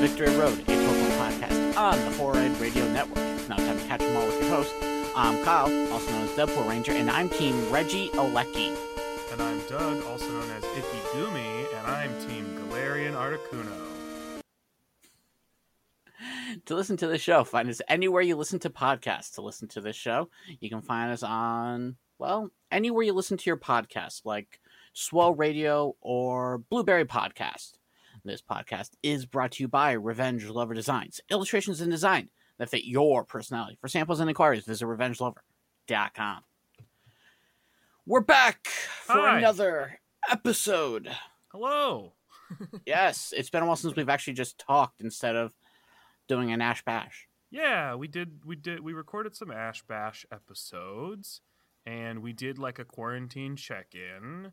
Victory Road, a Pokemon podcast on the Four Eyed Radio Network. It's now time to catch them all with your host. I'm Kyle, also known as Deadpool Ranger, and I'm Team Regieleki. And I'm Doug, also known as Ikigumi, and I'm Team Galarian Articuno. To listen to the show, find us anywhere you listen to podcasts. To listen to this show, you can find us on, well, anywhere you listen to your podcast, like Swell Radio or Blueberry Podcast. This podcast is brought to you by Revenge Lover Designs, illustrations and design that fit your personality. For samples and inquiries, visit revengelover.com. We're back for Hi. another episode. Hello! yes, it's been a while since we've actually just talked instead of doing an Ash Bash. Yeah, we did we did we recorded some Ash Bash episodes and we did like a quarantine check-in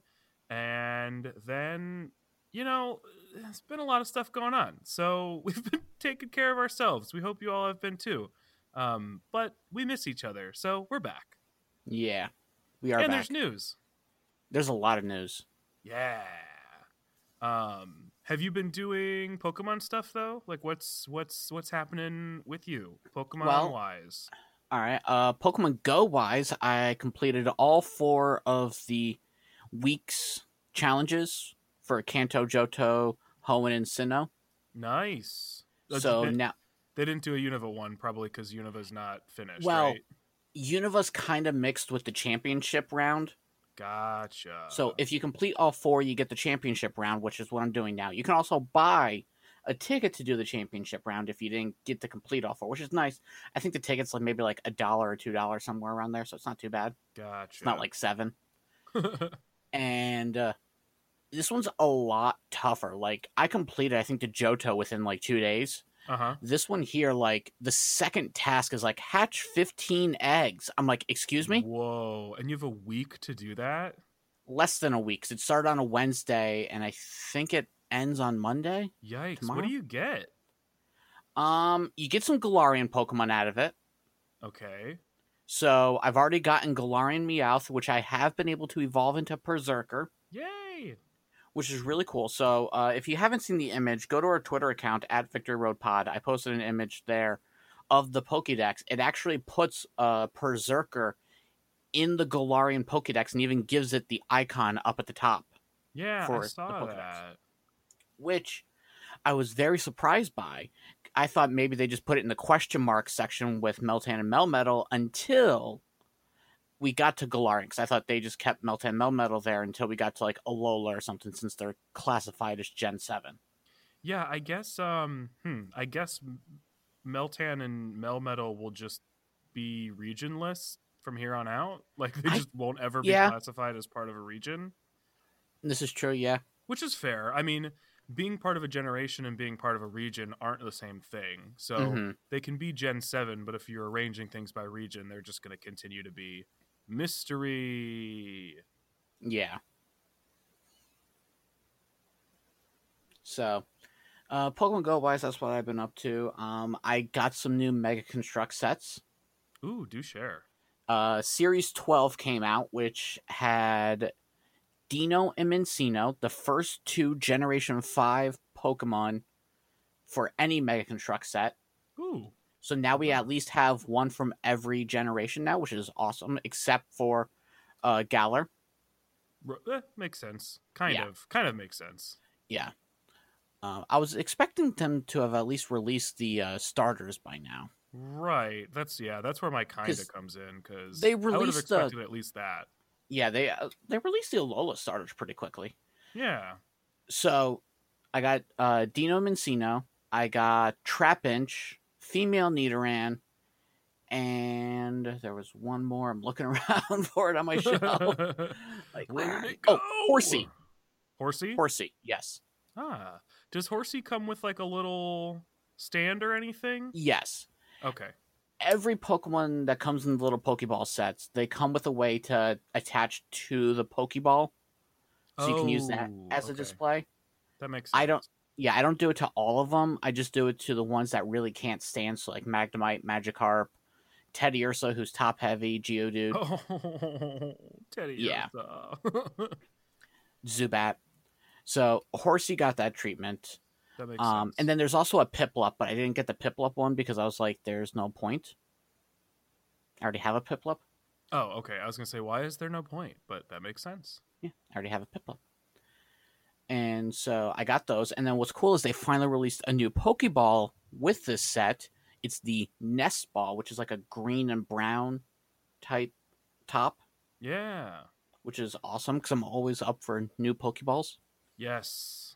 and then you know, there's been a lot of stuff going on. So we've been taking care of ourselves. We hope you all have been too. Um, but we miss each other, so we're back. Yeah, we are and back. there's news. There's a lot of news. Yeah. Um, have you been doing Pokemon stuff though? Like, what's what's what's happening with you, Pokemon Well- wise? All right. Uh, Pokemon Go wise, I completed all four of the week's challenges for Kanto, Johto, Hoenn, and Sinnoh. Nice. So they, now they didn't do a Unova one probably because Unova's not finished. Well, right? Unova's kind of mixed with the championship round. gotcha. So if you complete all four, you get the championship round, which is what I'm doing now. You can also buy a ticket to do the championship round if you didn't get to complete all four, which is nice. I think the ticket's like maybe like a dollar or two dollars somewhere around there, so it's not too bad. gotcha. It's not like seven. and uh, this one's a lot tougher. Like I completed, I think the Johto within like two days. uh huh. This one here, like the second task is like hatch fifteen eggs. I'm like, excuse me, Whoa! And you have a week to do that. less than a week. 'cause it started on a Wednesday, and I think it ends on Monday. Yikes! What do you get? Um, you get some Galarian Pokemon out of it. Okay. So I've already gotten Galarian Meowth, which I have been able to evolve into Perrserker. Yay! Which is really cool. So, uh, if you haven't seen the image, go to our Twitter account at Victory Road Pod. I posted an image there of the Pokédex. It actually puts uh, Perrserker in the Galarian Pokédex and even gives it the icon up at the top, Yeah, For I the saw Pokedex. that. which I was very surprised by. I thought maybe they just put it in the question mark section with Meltan and Melmetal until we got to Galarian, because I thought they just kept Meltan and Melmetal there until we got to like Alola or something, since they're classified as Gen 7. Yeah, I guess. Um, hmm, I guess Meltan and Melmetal will just be regionless from here on out. Like they I- just won't ever be yeah. classified as part of a region, This is true, yeah. which is fair. I mean, being part of a generation and being part of a region aren't the same thing. So Mhm. they can be Gen Seven, but if you're arranging things by region, they're just going to continue to be mystery. Yeah. So, uh, Pokemon Go wise, that's what I've been up to. Um, I got some new Mega Construct sets. Ooh, do share. Uh, Series 12 came out, which had Deino and Minccino, the first two Generation 5 Pokemon for any Mega Construct set. Ooh, So now we at least have one from every generation now, which is awesome, except for uh, Galar. r- eh, makes sense. Kind Yeah. of, kind of makes sense. Yeah. Uh, I was expecting them to have at least released the uh, starters by now. Right. That's yeah. That's where my kind of comes in because they I would have released the- expected at least that. Yeah, they uh, they released the Alola starters pretty quickly. Yeah. So I got uh, Deino Minccino, I got Trapinch, female Nidoran, and there was one more. I'm looking around for it on my shelf. Like, Where did it oh, go? Horsea. Horsea? Horsea, yes. ah. Does Horsea come with like a little stand or anything? Yes. Okay. Every Pokemon that comes in the little Pokeball sets, they come with a way to attach to the Pokeball. So you can use that Oh, as a display. That makes sense. I don't- Yeah, I don't do it to all of them. I just do it to the ones that really can't stand. So like Magnemite, Magikarp, Teddiursa, who's top heavy, Geodude, Oh, Teddy. Yeah. Ursa. Zubat. So Horsea got that treatment. that makes Um, sense. and then there's also a Piplup, but I didn't get the Piplup one because I was like, there's no point. I already have a Piplup. Oh, okay. I was gonna say, why is there no point? But that makes sense. Yeah, I already have a Piplup. And so I got those. And then what's cool is they finally released a new Pokeball with this set. It's the Nest Ball, which is like a green and brown type top, Yeah. which is awesome because I'm always up for new Pokeballs. Yes.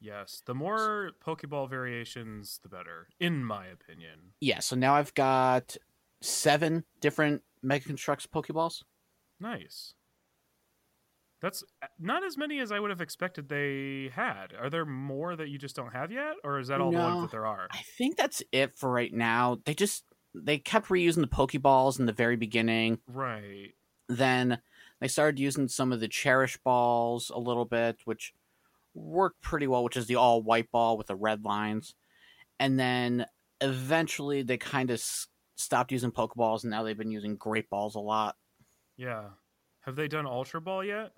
Yes. The more Pokeball variations, the better, in my opinion. Yeah, so now I've got seven different Mega Construx Pokeballs. Nice. That's not as many as I would have expected they had. Are there more that you just don't have yet, or is that all the ones that there are? I think that's it for right now. They just they kept reusing the Pokeballs in the very beginning. Right. Then they started using some of the Cherish balls a little bit, which worked pretty well, which is the all white ball with the red lines. And then eventually they kind of s- stopped using Pokeballs, and now they've been using Great Balls a lot. Yeah. Have they done Ultra Ball yet?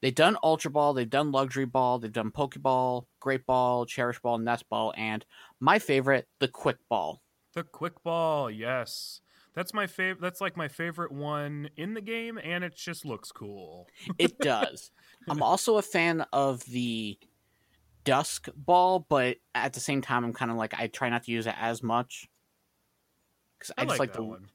They've done Ultra Ball, they've done Luxury Ball, they've done Pokeball, Great Ball, Cherish Ball, Nest Ball, and my favorite, the Quick Ball. The Quick Ball, yes. That's my favorite. That's like my favorite one in the game, and it just looks cool. It does. I'm also a fan of the Dusk Ball, but at the same time, I'm kind of like I try not to use it as much because I, I, just like, like, the one.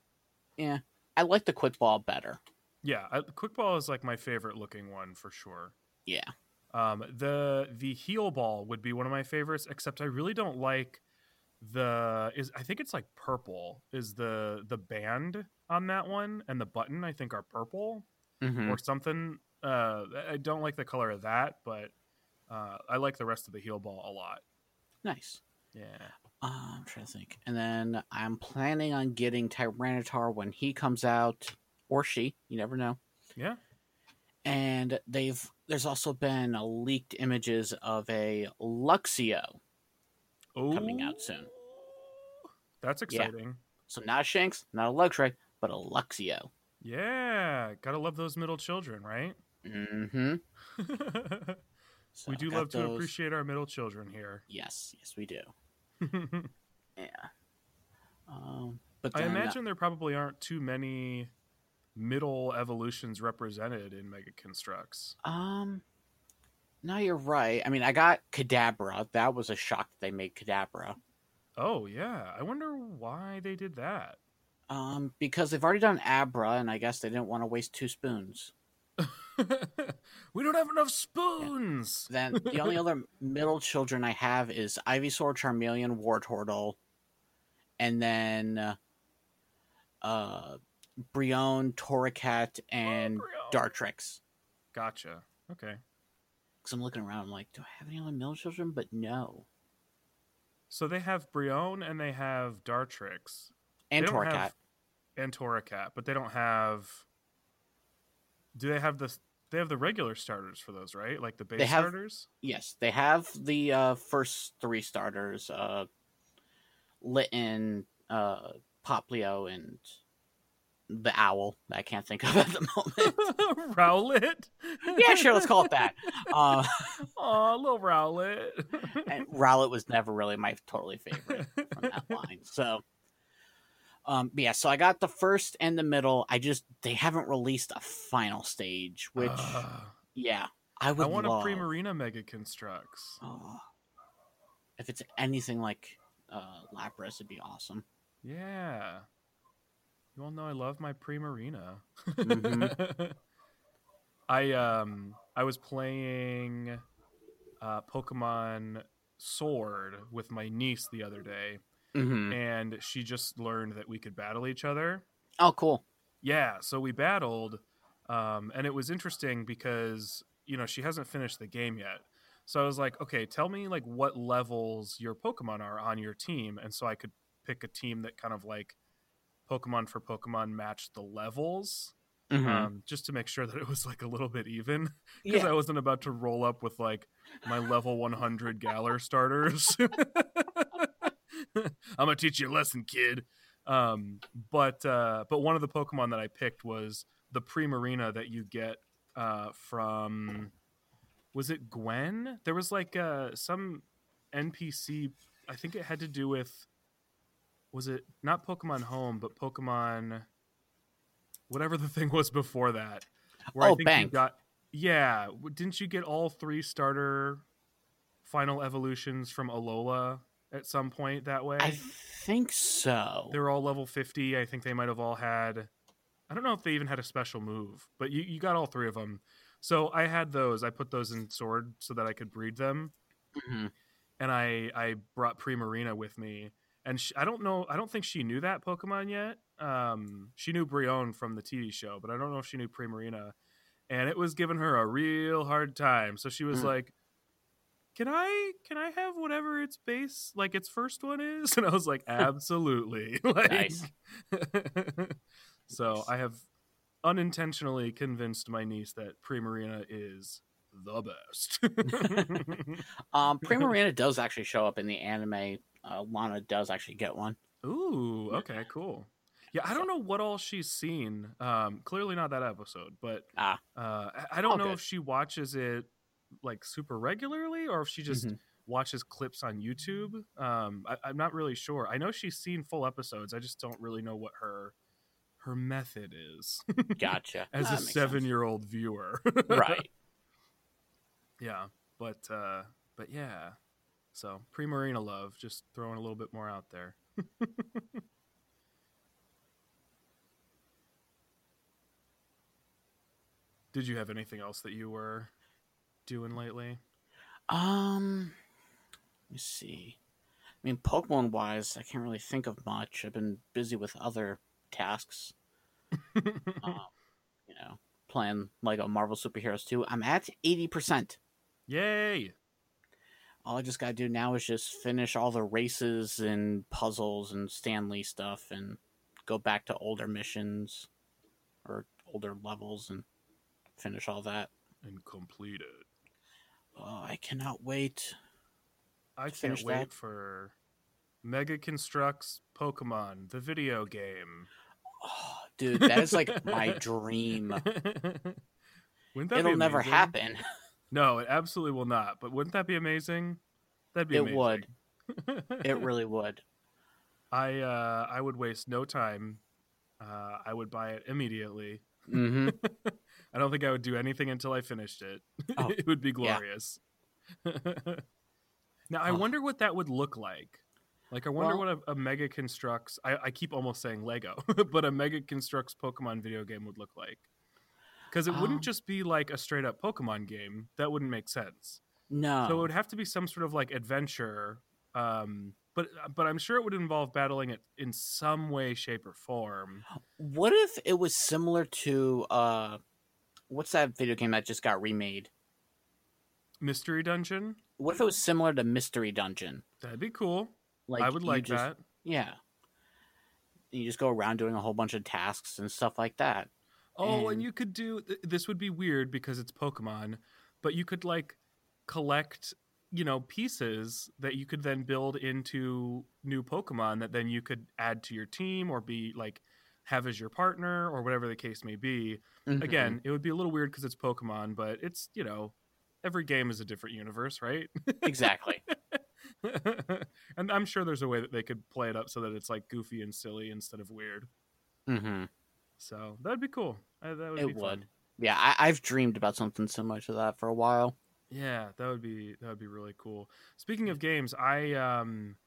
yeah. I like the Quick Ball better. Yeah, Quick Ball is like my favorite looking one for sure. Yeah. Um, the the heel ball would be one of my favorites, except I really don't like the is I think it's like purple is the the band on that one, and the button I think are purple hmm or something. Uh, I don't like the color of that, but uh, I like the rest of the heel ball a lot. Nice. Yeah. Uh, I'm trying to think, and then I'm planning on getting Tyranitar when he comes out, or she. You never know. Yeah. And they've there's also been leaked images of a Luxio coming out soon. That's Yeah. exciting. So not a Shinx, not a Luxray, but a Luxio. Yeah, gotta love those middle children, right? Mm-hmm. we do love to appreciate our middle children here. Yes, yes, we do. Yeah. Um, but I uh, imagine there probably aren't too many middle evolutions represented in Mega Construx. Um, no, you're right. I mean, I got Kadabra. That was a shock that they made Kadabra. Oh yeah, I wonder why they did that. Um, because they've already done Abra, and I guess they didn't want to waste two spoons. we don't have enough spoons. Then the only other middle children I have is Ivysaur, Charmeleon, Wartortle, and then uh, uh Brionne, Torracat, and Dartrix. Gotcha. Okay. Because I'm looking around, I'm like, do I have any other mill children? But no. So they have Brionne and they have Dartrix And They have- and Torracat, but they don't have. Do they have the? They have the regular starters for those, right? Like the base have- starters. Yes, they have the uh, first three starters: uh, Litten, uh, Poplio, and the Owl. That I can't think of at the moment. Rowlet. yeah, sure, let's call it that. Uh, Aw, little Rowlet. and Rowlet was never really my totally favorite from that line. So, um, yeah, so I got the first and the middle. I just they haven't released a final stage, which Ugh. yeah, I would. I want love. a Primarina Mega Construx. Oh, if it's anything like uh, Lapras, it'd be awesome. Yeah. You all know I love my Primarina. Mhm. I um I was playing uh, Pokemon Sword with my niece the other day, hmm and she just learned that we could battle each other. Oh, cool. Yeah, so we battled, um, and it was interesting because you know, she hasn't finished the game yet. So I was like, okay, tell me like what levels your Pokemon are on your team, and so I could pick a team that kind of like Pokemon for Pokemon matched the levels, Mhm. um, just to make sure that it was like a little bit even, because yeah. I wasn't about to roll up with like my level 100 Galar starters. I'm gonna teach you a lesson, kid. Um, but uh, but one of the Pokemon that I picked was the Primarina that you get uh, from was it Gwen? There was like uh, some NPC. I think it had to do with was it not Pokemon Home, but Pokemon whatever the thing was before that. Where Oh, I think you got yeah. Didn't you get all three starter final evolutions from Alola at some point that way? I think so. they were all level 50 i think they might have all had i don't know if they even had a special move but you, you got all three of them so i had those i put those in sword so that i could breed them Mhm. and i i brought primarina with me and sh I don't know i don't think she knew that pokemon yet um she knew brionne from the tv show but i don't know if she knew primarina and it was giving her a real hard time so she was Mm. like can I can I have whatever its base like its first one is? And I was like, absolutely. like, Nice. so I have unintentionally convinced my niece that Primarina is the best. Um, Primarina does actually show up in the anime. Uh, Lana does actually get one. Ooh, okay, cool. Yeah, I don't know what all she's seen. Um, clearly not that episode, but Ah. uh, I- don't know good. if she watches it like super regularly or if she just Mhm. watches clips on YouTube. Um, I, I'm not really sure. I know she's seen full episodes. I just don't really know what her her method is Gotcha. as That a sense. seven year old viewer. right. Yeah, but uh, but yeah. So Primarina love, just throwing a little bit more out there. Did you have anything else that you were doing lately? Um, let me see. I mean, Pokemon wise, I can't really think of much. I've been busy with other tasks. um, you know, playing Lego Marvel Superheroes 2. I'm at 80%. Yay! All I just gotta do now is just finish all the races and puzzles and Stan Lee stuff and go back to older missions or older levels and finish all that. And completed. Oh, I cannot wait. I can't wait that. for Mega Construx Pokemon, the video game. Oh, dude, that is like my dream. wouldn't that It'll never happen. No, it absolutely will not. But wouldn't that be amazing? That'd be amazing It amazing. would. It really would. I uh, I would waste no time. Uh, I would buy it immediately. hmm I don't think I would do anything until I finished it. Oh, it would be yeah. glorious. now I Oh. wonder what that would look like. Like I wonder Well- what a, a Mega Construx. I, I keep almost saying Lego, but a Mega Construx Pokemon video game would look like. Because it Um. wouldn't just be like a straight up Pokemon game. That wouldn't make sense. No. So it would have to be some sort of like adventure. Um, but but I'm sure it would involve battling it in some way, shape, or form. What if it was similar to uh what's that video game that just got remade? Mystery Dungeon. What if it was similar to Mystery Dungeon? That'd be cool. Like I would like just- that. Yeah. You just go around doing a whole bunch of tasks and stuff like that. Oh, and And- you could do th- this would be weird because it's Pokemon, but you could like collect, you know, pieces that you could then build into new Pokemon that then you could add to your team or be like have as your partner or whatever the case may be. Mhm. Again, it would be a little weird because it's Pokemon, but it's, you know, every game is a different universe, right? exactly. and I'm sure there's a way that they could play it up so that it's like goofy and silly instead of weird. hmm So that'd be cool. Uh, that would It be fun. would. Yeah, I, I've dreamed about something similar to that for a while. Yeah, that would be that would be really cool. Speaking of games, I um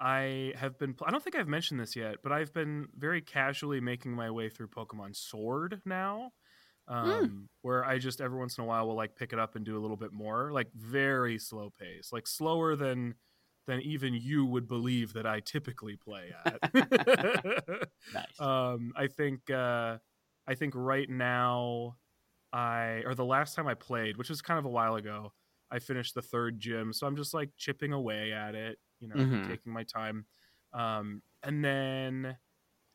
I have been I don't think I've mentioned this yet, but I've been very casually making my way through Pokemon Sword now. Um where I just every once in a while will like pick it up and do a little bit more, like very slow pace, like slower than than even you would believe that I typically play at. Nice. um, I think uh, I think right now I or the last time I played, which was kind of a while ago, I finished the third gym, so I'm just like chipping away at it, you know, Mhm. taking my time. Um, and then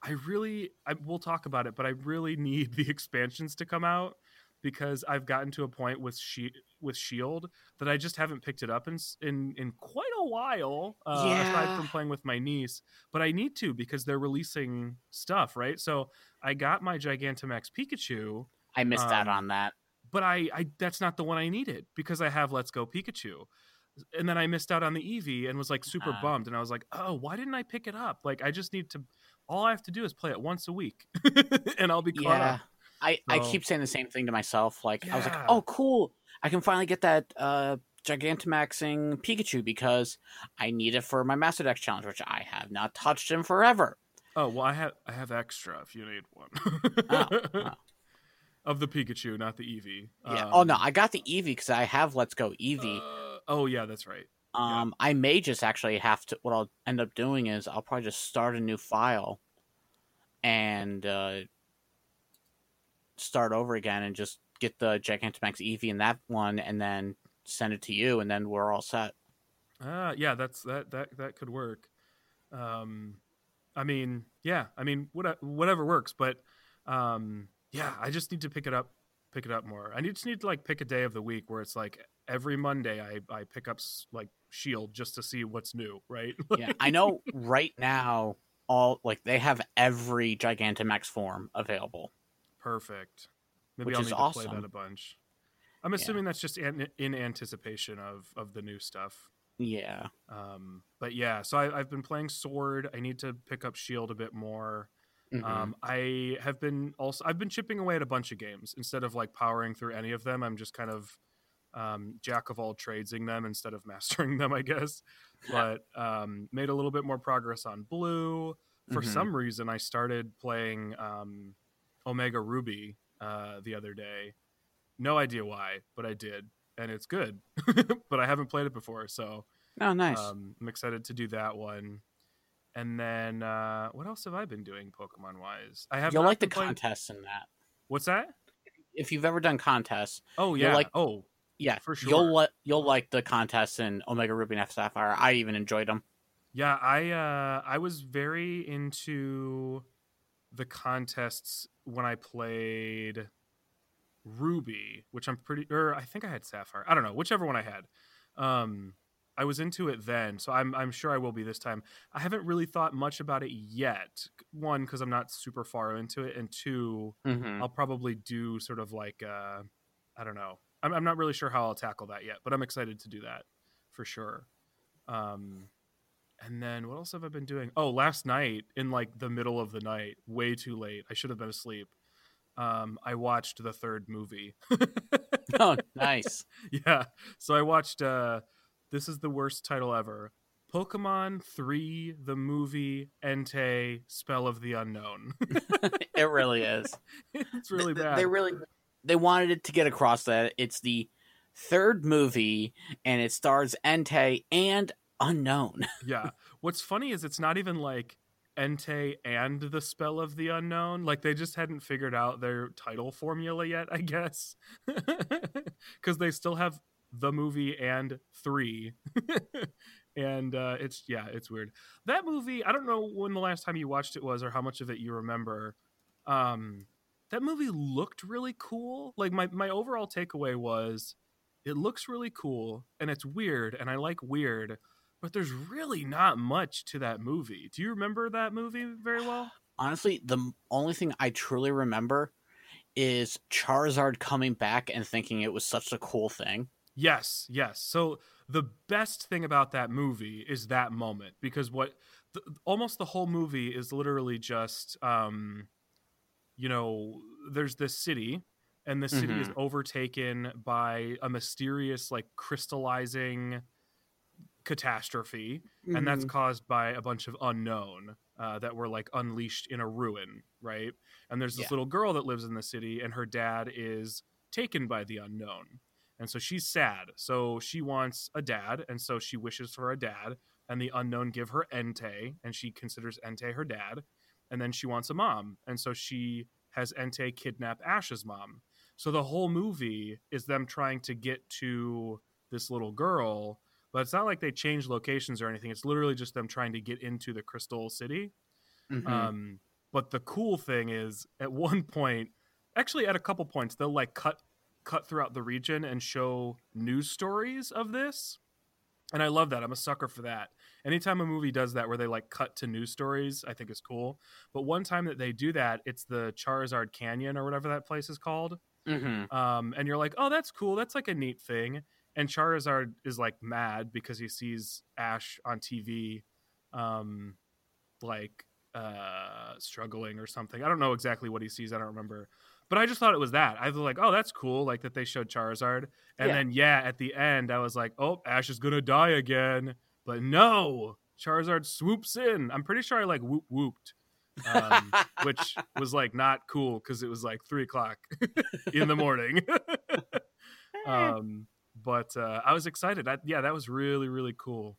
I really, I, we'll talk about it, but I really need the expansions to come out because I've gotten to a point with she with Shield that I just haven't picked it up in in in quite a while. Uh, aside from playing with my niece, but I need to because they're releasing stuff, right? So I got my Gigantamax Pikachu, I missed out Um, on that. but I, I that's not the one I needed because I have Let's Go Pikachu. And then I missed out on the Eevee and was like super Ah. bummed. And I was like, oh, why didn't I pick it up? Like, I just need to, all I have to do is play it once a week and I'll be caught Yeah. up. I, I keep saying the same thing to myself. Like I was like, oh cool, I can finally get that uh Gigantamaxing Pikachu because I need it for my Master Dex challenge, which I have not touched in forever. Oh, well, I have, I have extra if you need one. Oh, oh. Of the Pikachu, not the Eevee. Yeah. Um, oh no, I got the Eevee because I have Let's Go Eevee. uh, oh, yeah, that's right. yeah. Um, I may just actually have to. What I'll end up doing is I'll probably just start a new file, and uh, start over again, and just get the Gigantamax Eevee in that one, and then send it to you, and then we're all set. Uh, yeah, that's that that that could work. Um, I mean, yeah, I mean, what, whatever works, but um, yeah, I just need to pick it up, pick it up more. I need just need to like pick a day of the week where it's like every Monday I I pick up like Shield just to see what's new, right? yeah, I know right now all like they have every Gigantamax form available. Perfect. Maybe Which I'll is need to play awesome. that a bunch. I'm assuming that's just in, in anticipation of of the new stuff. Yeah. Um, but yeah, so I, I've been playing Sword. I need to pick up Shield a bit more. Mhm. Um, I have been also I've been chipping away at a bunch of games instead of like powering through any of them. I'm just kind of um, jack of all tradesing them instead of mastering them, I guess. But um, made a little bit more progress on Blue. For Mhm. some reason, I started playing um, Omega Ruby uh, the other day. No idea why, but I did, and it's good. but I haven't played it before, so oh, nice. um, I'm excited to do that one. And then uh, what else have I been doing Pokemon wise? I have You'll like the been playing- contests in that. What's that? If you've ever done contests, Oh You'll yeah. like- oh yeah, For sure. You'll let you'll like the contests in Omega Ruby and Alpha Sapphire. I even enjoyed them. yeah. I uh, I was very into the contests when I played Ruby, which I'm pretty or I think I had Sapphire. I don't know, whichever one I had. Um, I was into it then, so I'm I'm sure I will be this time. I haven't really thought much about it yet. One, because I'm not super far into it, and two, Mm-hmm. I'll probably do sort of like uh, I don't know. I'm, I'm not really sure how I'll tackle that yet, but I'm excited to do that for sure. Um, and then what else have I been doing? Oh, last night in like the middle of the night, way too late. I should have been asleep. Um, I watched the third movie. oh, nice. yeah, so I watched. Uh, this is the worst title ever. Pokemon 3, the movie, Entei, Spell of the Unown. it really is. it's really Th- bad. They really they wanted it to get across that it's the third movie and it stars Entei and Unown. yeah. What's funny is it's not even like Entei and the Spell of the Unown. Like they just hadn't figured out their title formula yet, I guess. Because they still have the movie and three. and uh, it's, yeah, it's weird. That movie, I don't know when the last time you watched it was or how much of it you remember. Um, that movie looked really cool. Like my, my overall takeaway was it looks really cool and it's weird and I like weird but there's really not much to that movie. Do you remember that movie very well? Honestly, the only thing I truly remember is Charizard coming back and thinking it was such a cool thing. Yes, yes. So the best thing about that movie is that moment because what the, almost the whole movie is literally just um you know, there's this city and the city is overtaken by a mysterious like crystallizing catastrophe and that's caused by a bunch of Unown uh, that were like unleashed in a ruin, right? And there's this Yeah. little girl that lives in the city, and her dad is taken by the Unown, and so she's sad. So she wants a dad, and so she wishes for a dad, and the Unown give her Entei, and she considers Entei her dad, and then she wants a mom, and so she has Entei kidnap Ash's mom. So the whole movie is them trying to get to this little girl, but it's not like they change locations or anything. It's literally just them trying to get into the Crystal City. Mhm. Um, but the cool thing is, at one point, actually at a couple points, they'll like cut cut throughout the region and show news stories of this. And I love that. I'm a sucker for that. Anytime a movie does that, where they like cut to news stories, I think is cool. But one time that they do that, it's the Charizard Canyon or whatever that place is called. Mhm. Um, and you're like, oh, that's cool. That's like a neat thing. And Charizard is like mad because he sees Ash on TV, um, like uh, struggling or something. I don't know exactly what he sees. I don't remember. But I just thought it was that. I was like, oh, that's cool. Like that they showed Charizard. And Yeah. then, yeah, at the end, I was like, oh, Ash is going to die again. But no, Charizard swoops in. I'm pretty sure I like whoop whooped. um, which was like not cool because it was like three o'clock in the morning. um, but uh, I was excited. I, yeah, that was really really cool.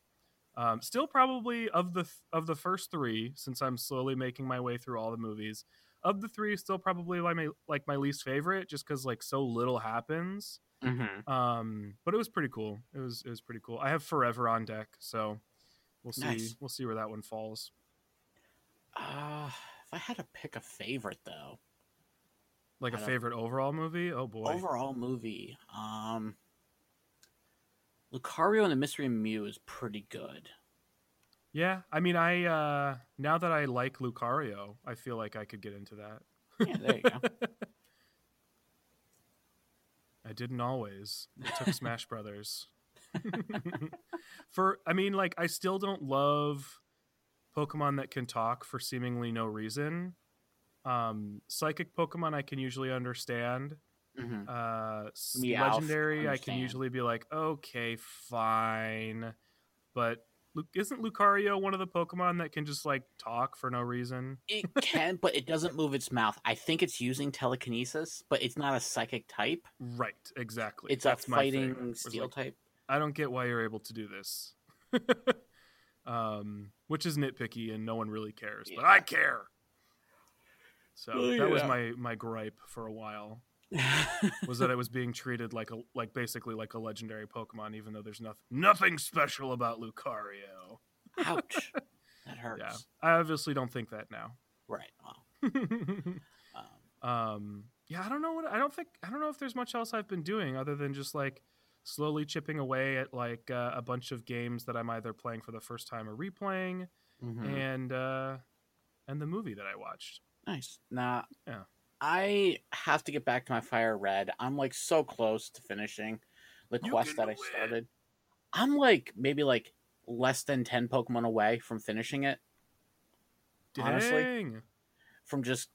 Um, still probably of the of the first three, since I'm slowly making my way through all the movies. Of the three, still probably like my like my least favorite, just because like so little happens. Mhm. Um, but it was pretty cool. It was it was pretty cool. I have Forever on deck, so we'll see Nice. we'll see where that one falls. Uh, if I had to pick a favorite though, Like a I don't- favorite overall movie? Oh boy. overall movie, um, Lucario and the Mystery Mew is pretty good. Yeah, I mean, I uh now that I like Lucario, I feel like I could get into that. Yeah, there you go. I didn't always. It took Smash Brothers. for I mean, like I still don't love Pokemon that can talk for seemingly no reason. Um, psychic Pokemon I can usually understand. Mhm. Uh, Meowth, legendary I can usually be like, okay, fine, but isn't Lucario one of the Pokemon that can just like talk for no reason? It can, but it doesn't move its mouth. I think it's using telekinesis, but it's not a psychic type. Right, exactly. It's That's a fighting steel like, type. I don't get why you're able to do this. um, which is nitpicky and no one really cares, but I care. So Oh, that was my my gripe for a while was that it was being treated like a like basically like a legendary Pokemon, even though there's nothing nothing special about Lucario. Ouch. That hurts. Yeah, I obviously don't think that now. Right. Well, um, um, yeah, I don't know what I don't think I don't know if there's much else I've been doing other than just like slowly chipping away at like uh, a bunch of games that I'm either playing for the first time or replaying, mhm. and uh, and the movie that I watched. Nice. Nah. Yeah. I have to get back to my Fire Red. I'm like so close to finishing the You quest that I do it. started. I'm like maybe like less than 10 Pokemon away from finishing it. Honestly. Dang. From just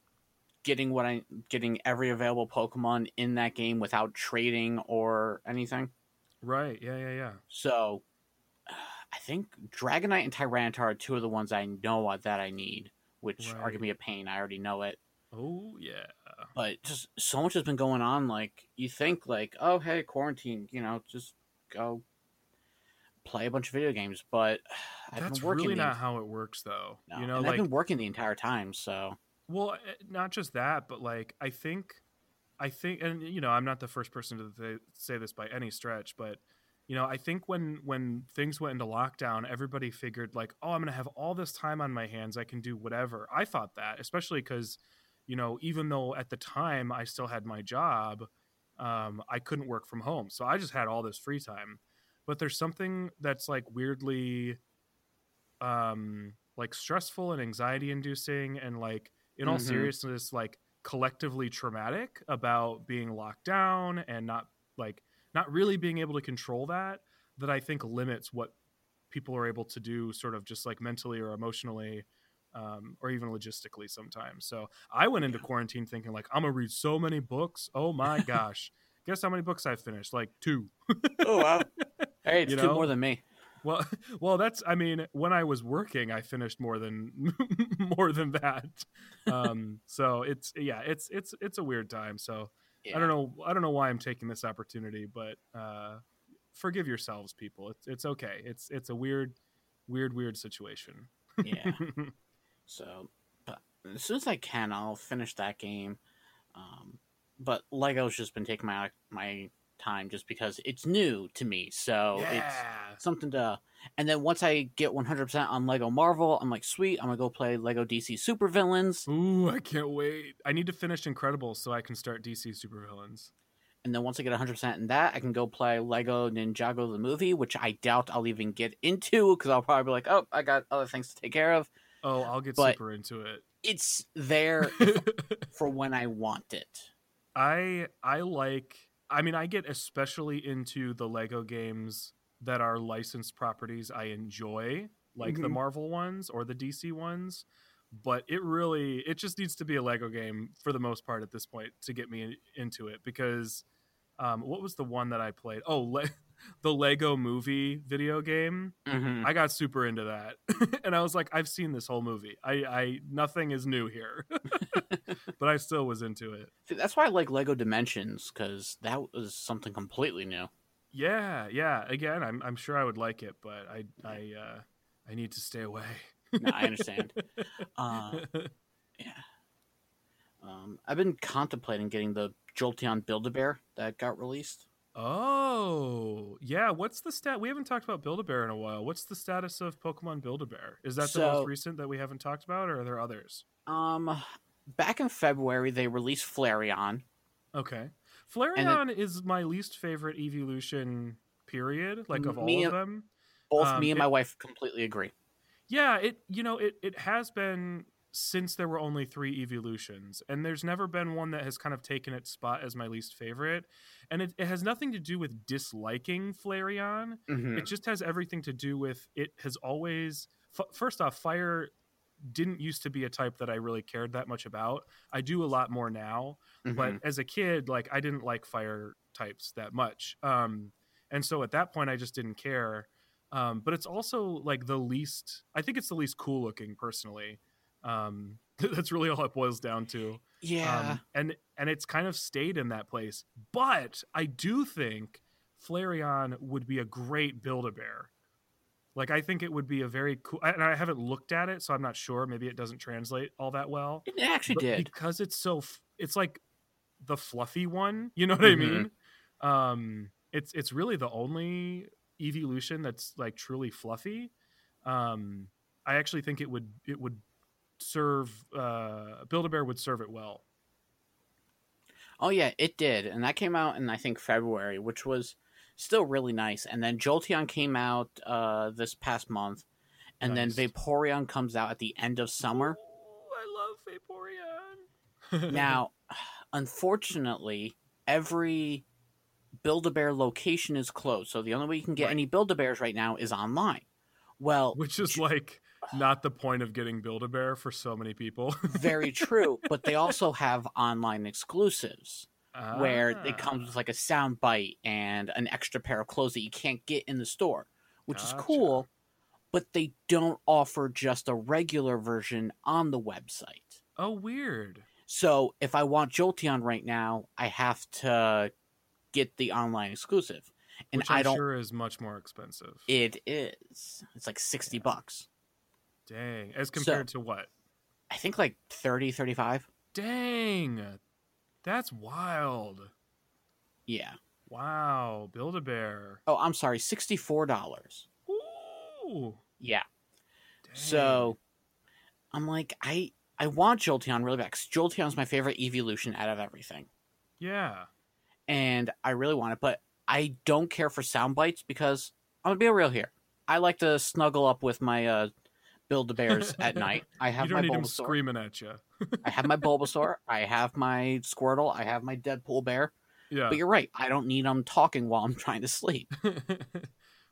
getting what I getting every available Pokemon in that game without trading or anything. Right. Yeah. Yeah. Yeah. So I think Dragonite and Tyranitar are two of the ones I know that I need, which are gonna be a pain. I already know it. Oh yeah. but just so much has been going on like you think like oh hey quarantine you know just go play a bunch of video games but i've That's really not how it works, though. no, You know, like i've been working the entire time so Well, eh, not just that, but like I think, I think, and you know, I'm not the first person to th- say this by any stretch, but you know, I think when when things went into lockdown, everybody figured like, oh, I'm gonna have all this time on my hands, I can do whatever. I thought that, especially because, you know, even though at the time I still had my job, um, I couldn't work from home, so I just had all this free time. But there's something that's like weirdly, um, like stressful and anxiety inducing, and like in all Mhm. seriousness, like collectively traumatic about being locked down and not like not really being able to control that. That I think limits what people are able to do, sort of just like mentally or emotionally. Um, or even logistically sometimes. So I went into quarantine thinking like I'm gonna read so many books. Oh my gosh! Guess how many books I finished? Like two. oh wow hey it's You two know? more than me Well, well, that's. I mean, when I was working, I finished more than more than that. Um, so it's yeah, it's it's it's a weird time. So I don't know. I don't know why I'm taking this opportunity, but uh, forgive yourselves, people. It's it's okay. It's it's a weird, weird, weird situation. yeah so but as soon as i can i'll finish that game um but Lego's just been taking my my time just because it's new to me. So it's something to. And then once I get 100% on Lego Marvel, I'm like, sweet, I'm gonna go play Lego DC Super Villains. Ooh, I can't wait. I need to finish Incredibles so I can start DC Super Villains. And then once I get 100% in that, I can go play Lego Ninjago the movie, which I doubt I'll even get into because I'll probably be like, oh, I got other things to take care of. Oh, I'll get But- super into it. It's there for when I want it. I I like I mean I get especially into the Lego games that are licensed properties I enjoy, like the Mhm. Marvel ones or the DC ones, but it really it just needs to be a Lego game for the most part at this point to get me in, into it because um what was the one that I played? Oh, Le- the Lego movie video game. hmm I got super into that. and I was like I've seen this whole movie. I I nothing is new here. but I still was into it. See, that's why I like Lego Dimensions because that was something completely new. Yeah, yeah. Again, I'm I'm sure I would like it, but I I uh I need to stay away. No, I understand. Uh, yeah. Um, I've been contemplating getting the Jolteon Build-A-Bear that got released. Oh, yeah. What's the stat? We haven't talked about Build a Bear in a while. What's the status of Pokemon Build a Bear? Is that the So- most recent that we haven't talked about, or are there others? Um, back in February, they released Flareon. Okay, Flareon is my least favorite evolution. Period. Like of Me all of them. Both Um, me and it- my wife completely agree. Yeah, it you know it it has been since there were only three evolutions, and there's never been one that has kind of taken its spot as my least favorite. And it, it has nothing to do with disliking Flareon. Mhm. It just has everything to do with it has always f- first off fire didn't used to be a type that I really cared that much about. I do a lot more now, but Mhm. as a kid like i didn't like fire types that much um and so at that point i just didn't care um but it's also like the least i think it's the least cool looking personally um that's really all it boils down to. Yeah, um and and it's kind of stayed in that place. But i do think flareon would be a great build a bear like i think it would be a very cool and i haven't looked at it so i'm not sure. Maybe it doesn't translate all that well. It actually but did. because it's so f- it's like the fluffy one you know what i Mhm. mean? Um it's it's really the only evolution that's like truly fluffy. Um i actually think it would it would serve uh build a bear would serve it well Oh yeah, it did, and that came out in I think February, which was still really nice. And then Jolteon came out uh, this past month, and Nice. then Vaporeon comes out at the end of summer. Ooh, i love vaporeon now, unfortunately, every Build-A-Bear location is closed, so the only way you can get Right. any Build-A-Bears right now is online. Well, which is like not the point of getting build a bear for so many people very true, but they also have online exclusives. where Ah, it comes with like a sound bite and an extra pair of clothes that you can't get in the store, which is cool. But they don't offer just a regular version on the website. oh weird So if I want Jolteon right now, I have to get the online exclusive, and which I'm I don't. sure is much more expensive It is. It's like sixty bucks. Dang as compared to what I think like 30, 35. Dang. That's wild. Yeah. Wow. Build a bear. Oh, I'm sorry, sixty four dollars. Ooh. Yeah. Dang. So I'm like, I I want Jolteon really bad because Jolteon's my favorite evolution out of everything, Yeah. and I really want it. But I don't care for sound bites because I'm gonna be real here. I like to snuggle up with my uh, Build the Bears at night. I have you my don't need him Bulbasaur. screaming at you. I have my Bulbasaur. I have my Squirtle. I have my Deadpool bear. Yeah. But you're right. I don't need them talking while I'm trying to sleep.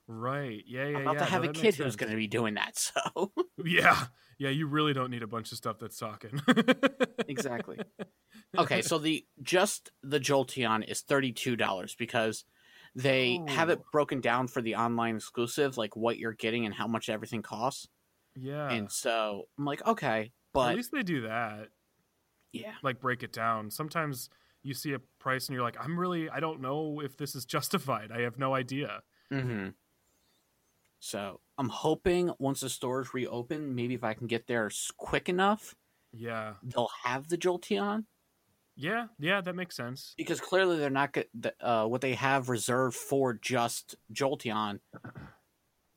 right. Yeah, yeah, I'm about yeah. to have No, a kid who's going to be doing that. So Yeah. Yeah, you really don't need a bunch of stuff that's talking. exactly. Okay, so the just the Jolteon is thirty two dollars because they have it Oh. broken down for the online exclusive, like what you're getting and how much everything costs. Yeah. And so I'm like, okay, but At least they do that. yeah, Like break it down. Sometimes you see a price and you're like, I'm really I don't know if this is justified. I have no idea. hmm So I'm hoping once the stores reopen, maybe if I can get there quick enough, Yeah. they'll have the Jolteon. Yeah, yeah, that makes sense. because clearly they're not get uh, what they have reserved for just Jolteon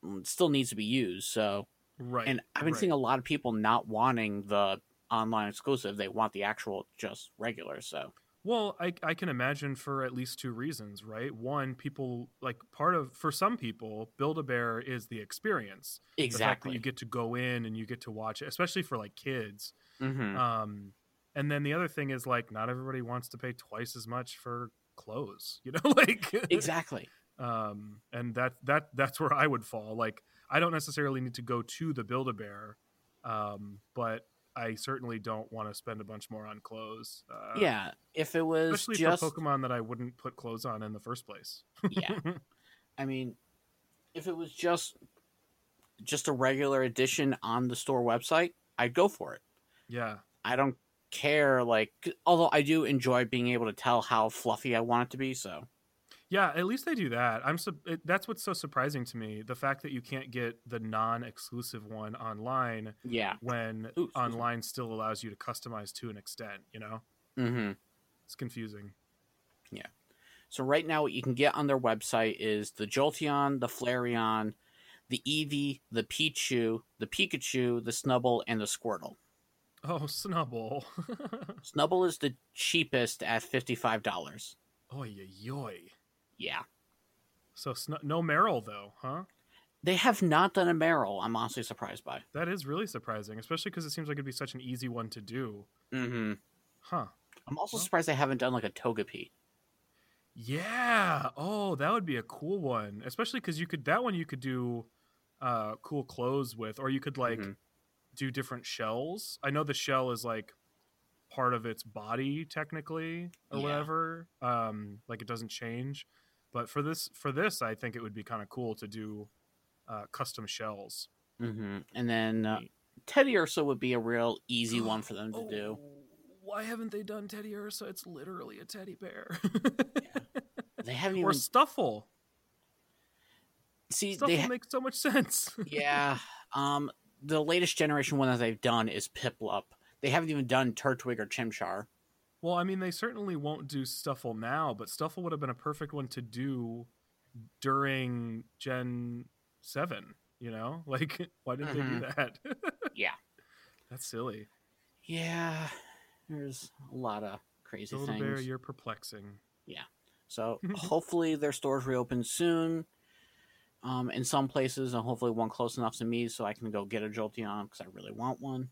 mm, still needs to be used. So, Right. and I've been right. seeing a lot of people not wanting the online exclusive; they want the actual just regular. So, Well, I I can imagine for at least two reasons, right? One, people like part of for some people, Build a Bear is the experience. The fact that exactly. you get to go in and you get to watch it, especially for like kids. hmm Um, and then the other thing is like not everybody wants to pay twice as much for clothes, you know, like exactly. um and that that that's where i would fall like i don't necessarily need to go to the build a bear um but i certainly don't want to spend a bunch more on clothes uh, yeah, if it was especially just for pokemon that i wouldn't put clothes on in the first place. Yeah, I mean, if it was just just a regular edition on the store website, I'd go for it. yeah. I don't care like although I do enjoy being able to tell how fluffy I want it to be, so yeah at least they do that i'm su- it, that's what's so surprising to me the fact that you can't get the non-exclusive one online yeah. when Ooh, online still allows you to customize to an extent you know Mhm. it's confusing Yeah. So right now what you can get on their website is the Jolteon, the Flareon, the Eevee, the Pichu, the Pikachu, the Snubbull and the Squirtle. oh snubbull Snubbull is the cheapest at $55. oh yoy yoy Yeah. So no Marill though, huh? They have not done a Marill. I'm honestly surprised by. That is really surprising, especially because it seems like it'd be such an easy one to do. Mhm. Huh? I'm also Well- surprised they haven't done like a Togepi. Yeah. Oh, that would be a cool one, especially because you could that one you could do uh cool clothes with, or you could like Mhm. do different shells. I know the shell is like part of its body technically or Yeah. whatever. Um, like it doesn't change. But for this for this, I think it would be kind of cool to do uh, custom shells. Mhm. And then uh. Teddiursa would be a real easy one for them to do. Oh, Why haven't they done Teddiursa? It's literally a teddy bear. They haven't or even Stufful. see Stufful they ha- makes so much sense. yeah. Um, the latest generation one that they've done is Piplup. They haven't even done Turtwig or Chimchar. Well, I mean, they certainly won't do Stufful now, but Stufful would have been a perfect one to do during Gen 7, you know? Like, why didn't they do that? Yeah. That's silly. Yeah, there's a lot of crazy a things. bear, you're perplexing. Yeah. So hopefully their stores reopen soon. Um, in some places, and hopefully one close enough to me so I can go get a Jolteon because I really want one.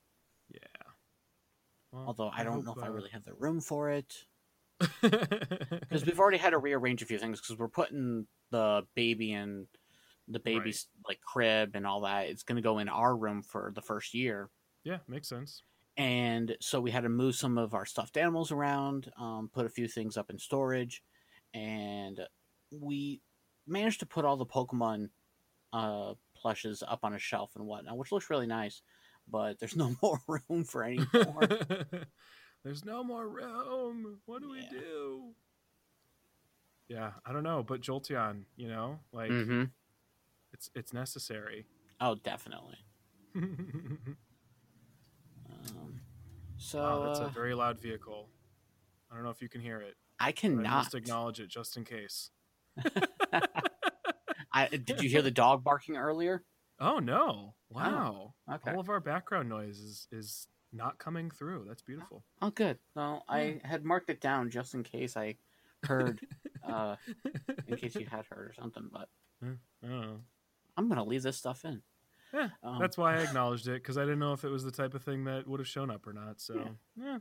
Well, Although I don't know if I uh, really have the room for it because we've already had to rearrange a few things because we're putting the baby in the baby's like crib and all that. It's going to go in our room for the first year. yeah, makes sense. and so we had to move some of our stuffed animals around, um, put a few things up in storage, and we managed to put all the Pokemon uh, plushes up on a shelf and whatnot, which looks really nice. But there's no more room for any more. There's no more room. What do Yeah. we do? Yeah, I don't know, but Jolteon, you know, like hmm it's it's necessary. Oh, definitely. Um, so wow, that's uh, a very loud vehicle. I don't know if you can hear it. I but I cannot. acknowledge it just in case. I, did you hear the dog barking earlier? Oh no! Wow, Okay. all of our background noise is is not coming through. That's beautiful. Oh, good. No, I had marked it down just in case I heard, uh, in case you had heard or something. But Oh, I'm gonna leave this stuff in. Yeah, Um, that's why I acknowledged it because I didn't know if it was the type of thing that would have shown up or not. So, yeah.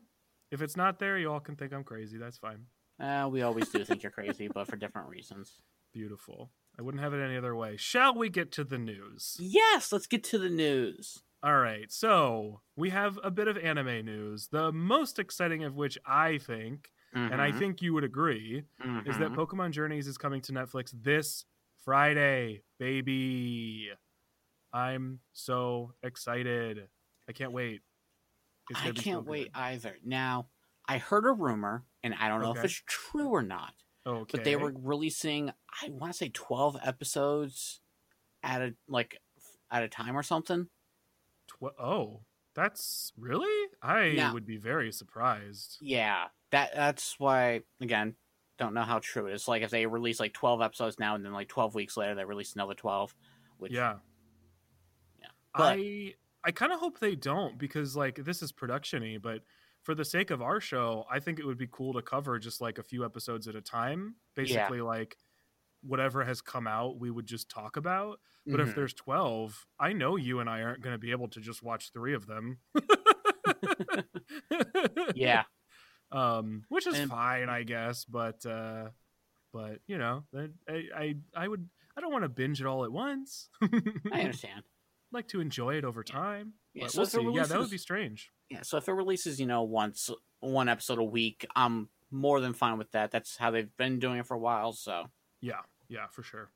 if it's not there, you all can think I'm crazy. That's fine. Uh, we always do think you're crazy, but for different reasons. Beautiful. I wouldn't have it any other way. Shall we get to the news? Yes, let's get to the news. All right. So we have a bit of anime news. The most exciting of which I think, and I Mhm, think you would agree, is that mhm. Pokemon Journeys is coming to Netflix this Friday, baby. I'm so excited. I can't wait. It's I gonna be so can't good. wait either. Now, I heard a rumor, and I don't know if it's true or not, Okay. but they were releasing, I want to say, twelve episodes at a like at a time or something. Tw- oh, That's really? I Now- would be very surprised. Yeah, that that's why again, don't know how true it is. Like if they release like twelve episodes now, and then like twelve weeks later they release another twelve, which yeah. Yeah. But- I I kind of hope they don't because like this is production-y, but for the sake of our show, I think it would be cool to cover just like a few episodes at a time. Basically like whatever has come out, we would just talk about. But if Mhm. there's 12, I know you and I aren't going to be able to just watch 3 of them. yeah, um which is And- fine i guess but uh but you know i i, I would i don't want to binge it all at once I understand. like to enjoy it over time Yeah, so we'll see. yeah that would be strange Yeah, so if it releases, you know, once one episode a week, I'm more than fine with that. That's how they've been doing it for a while. So yeah yeah for sure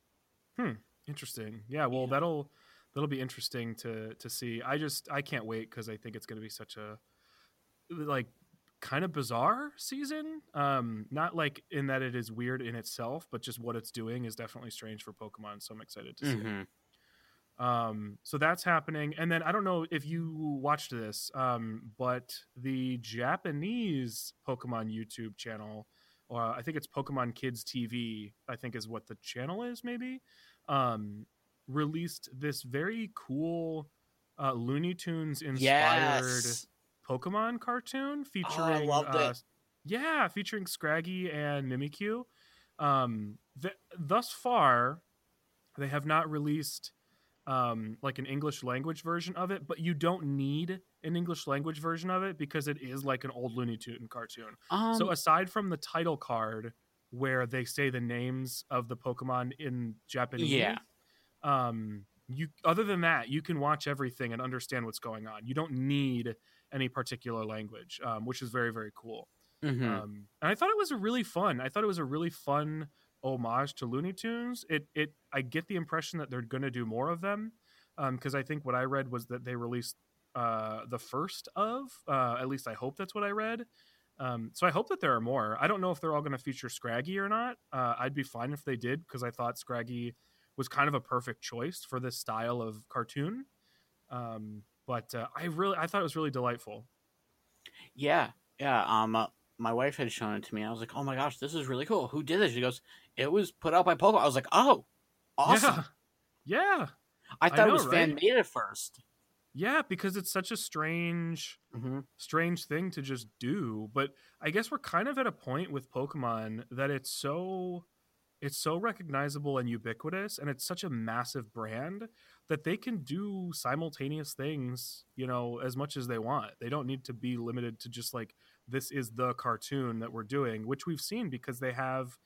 hmm interesting yeah well Yeah. that'll that'll be interesting to to see i just i can't wait because i think it's going to be such a like kind of bizarre season um not like in that it is weird in itself but just what it's doing is definitely strange for pokemon so i'm excited to see it. Um, so that's happening. And then I don't know if you watched this, um, but the Japanese Pokemon YouTube channel, or I think it's Pokemon Kids TV, I think is what the channel is, maybe, um, released this very cool uh, Looney Tunes inspired yes, Pokemon cartoon featuring loved uh, yeah, featuring Scraggy and Mimikyu. Um, th- thus far, they have not released um, like an English language version of it, but you don't need an English language version of it because it is like an old Looney Tune cartoon. um, so aside from the title card where they say the names of the Pokemon in Japanese, Yeah. um, you other than that, you can watch everything and understand what's going on. You don't need any particular language, um, which is very very cool. mhm. Um, and I thought it was a really fun. I thought it was a really fun homage to Looney Tunes. It it I get the impression that they're going to do more of them because I think what I read was that they released uh, the first of. Uh, at least I hope that's what I read. Um, so I hope that there are more. I don't know if they're all going to feature Scraggy or not. Uh, I'd be fine if they did because I thought Scraggy was kind of a perfect choice for this style of cartoon. Um, but uh, I really I thought it was really delightful. yeah, yeah. Um, uh, my wife had shown it to me. I was like, oh my gosh, this is really cool. Who did this? She goes, it was put out by Pokemon. I was like, oh, awesome. Yeah. Yeah. I thought know, it was fan made at first. Yeah, because it's such a strange Mm-hmm. strange thing to just do, but I guess we're kind of at a point with Pokemon that it's so it's so recognizable and ubiquitous and it's such a massive brand that they can do simultaneous things, you know, as much as they want. They don't need to be limited to just like this is the cartoon that we're doing, which we've seen because they have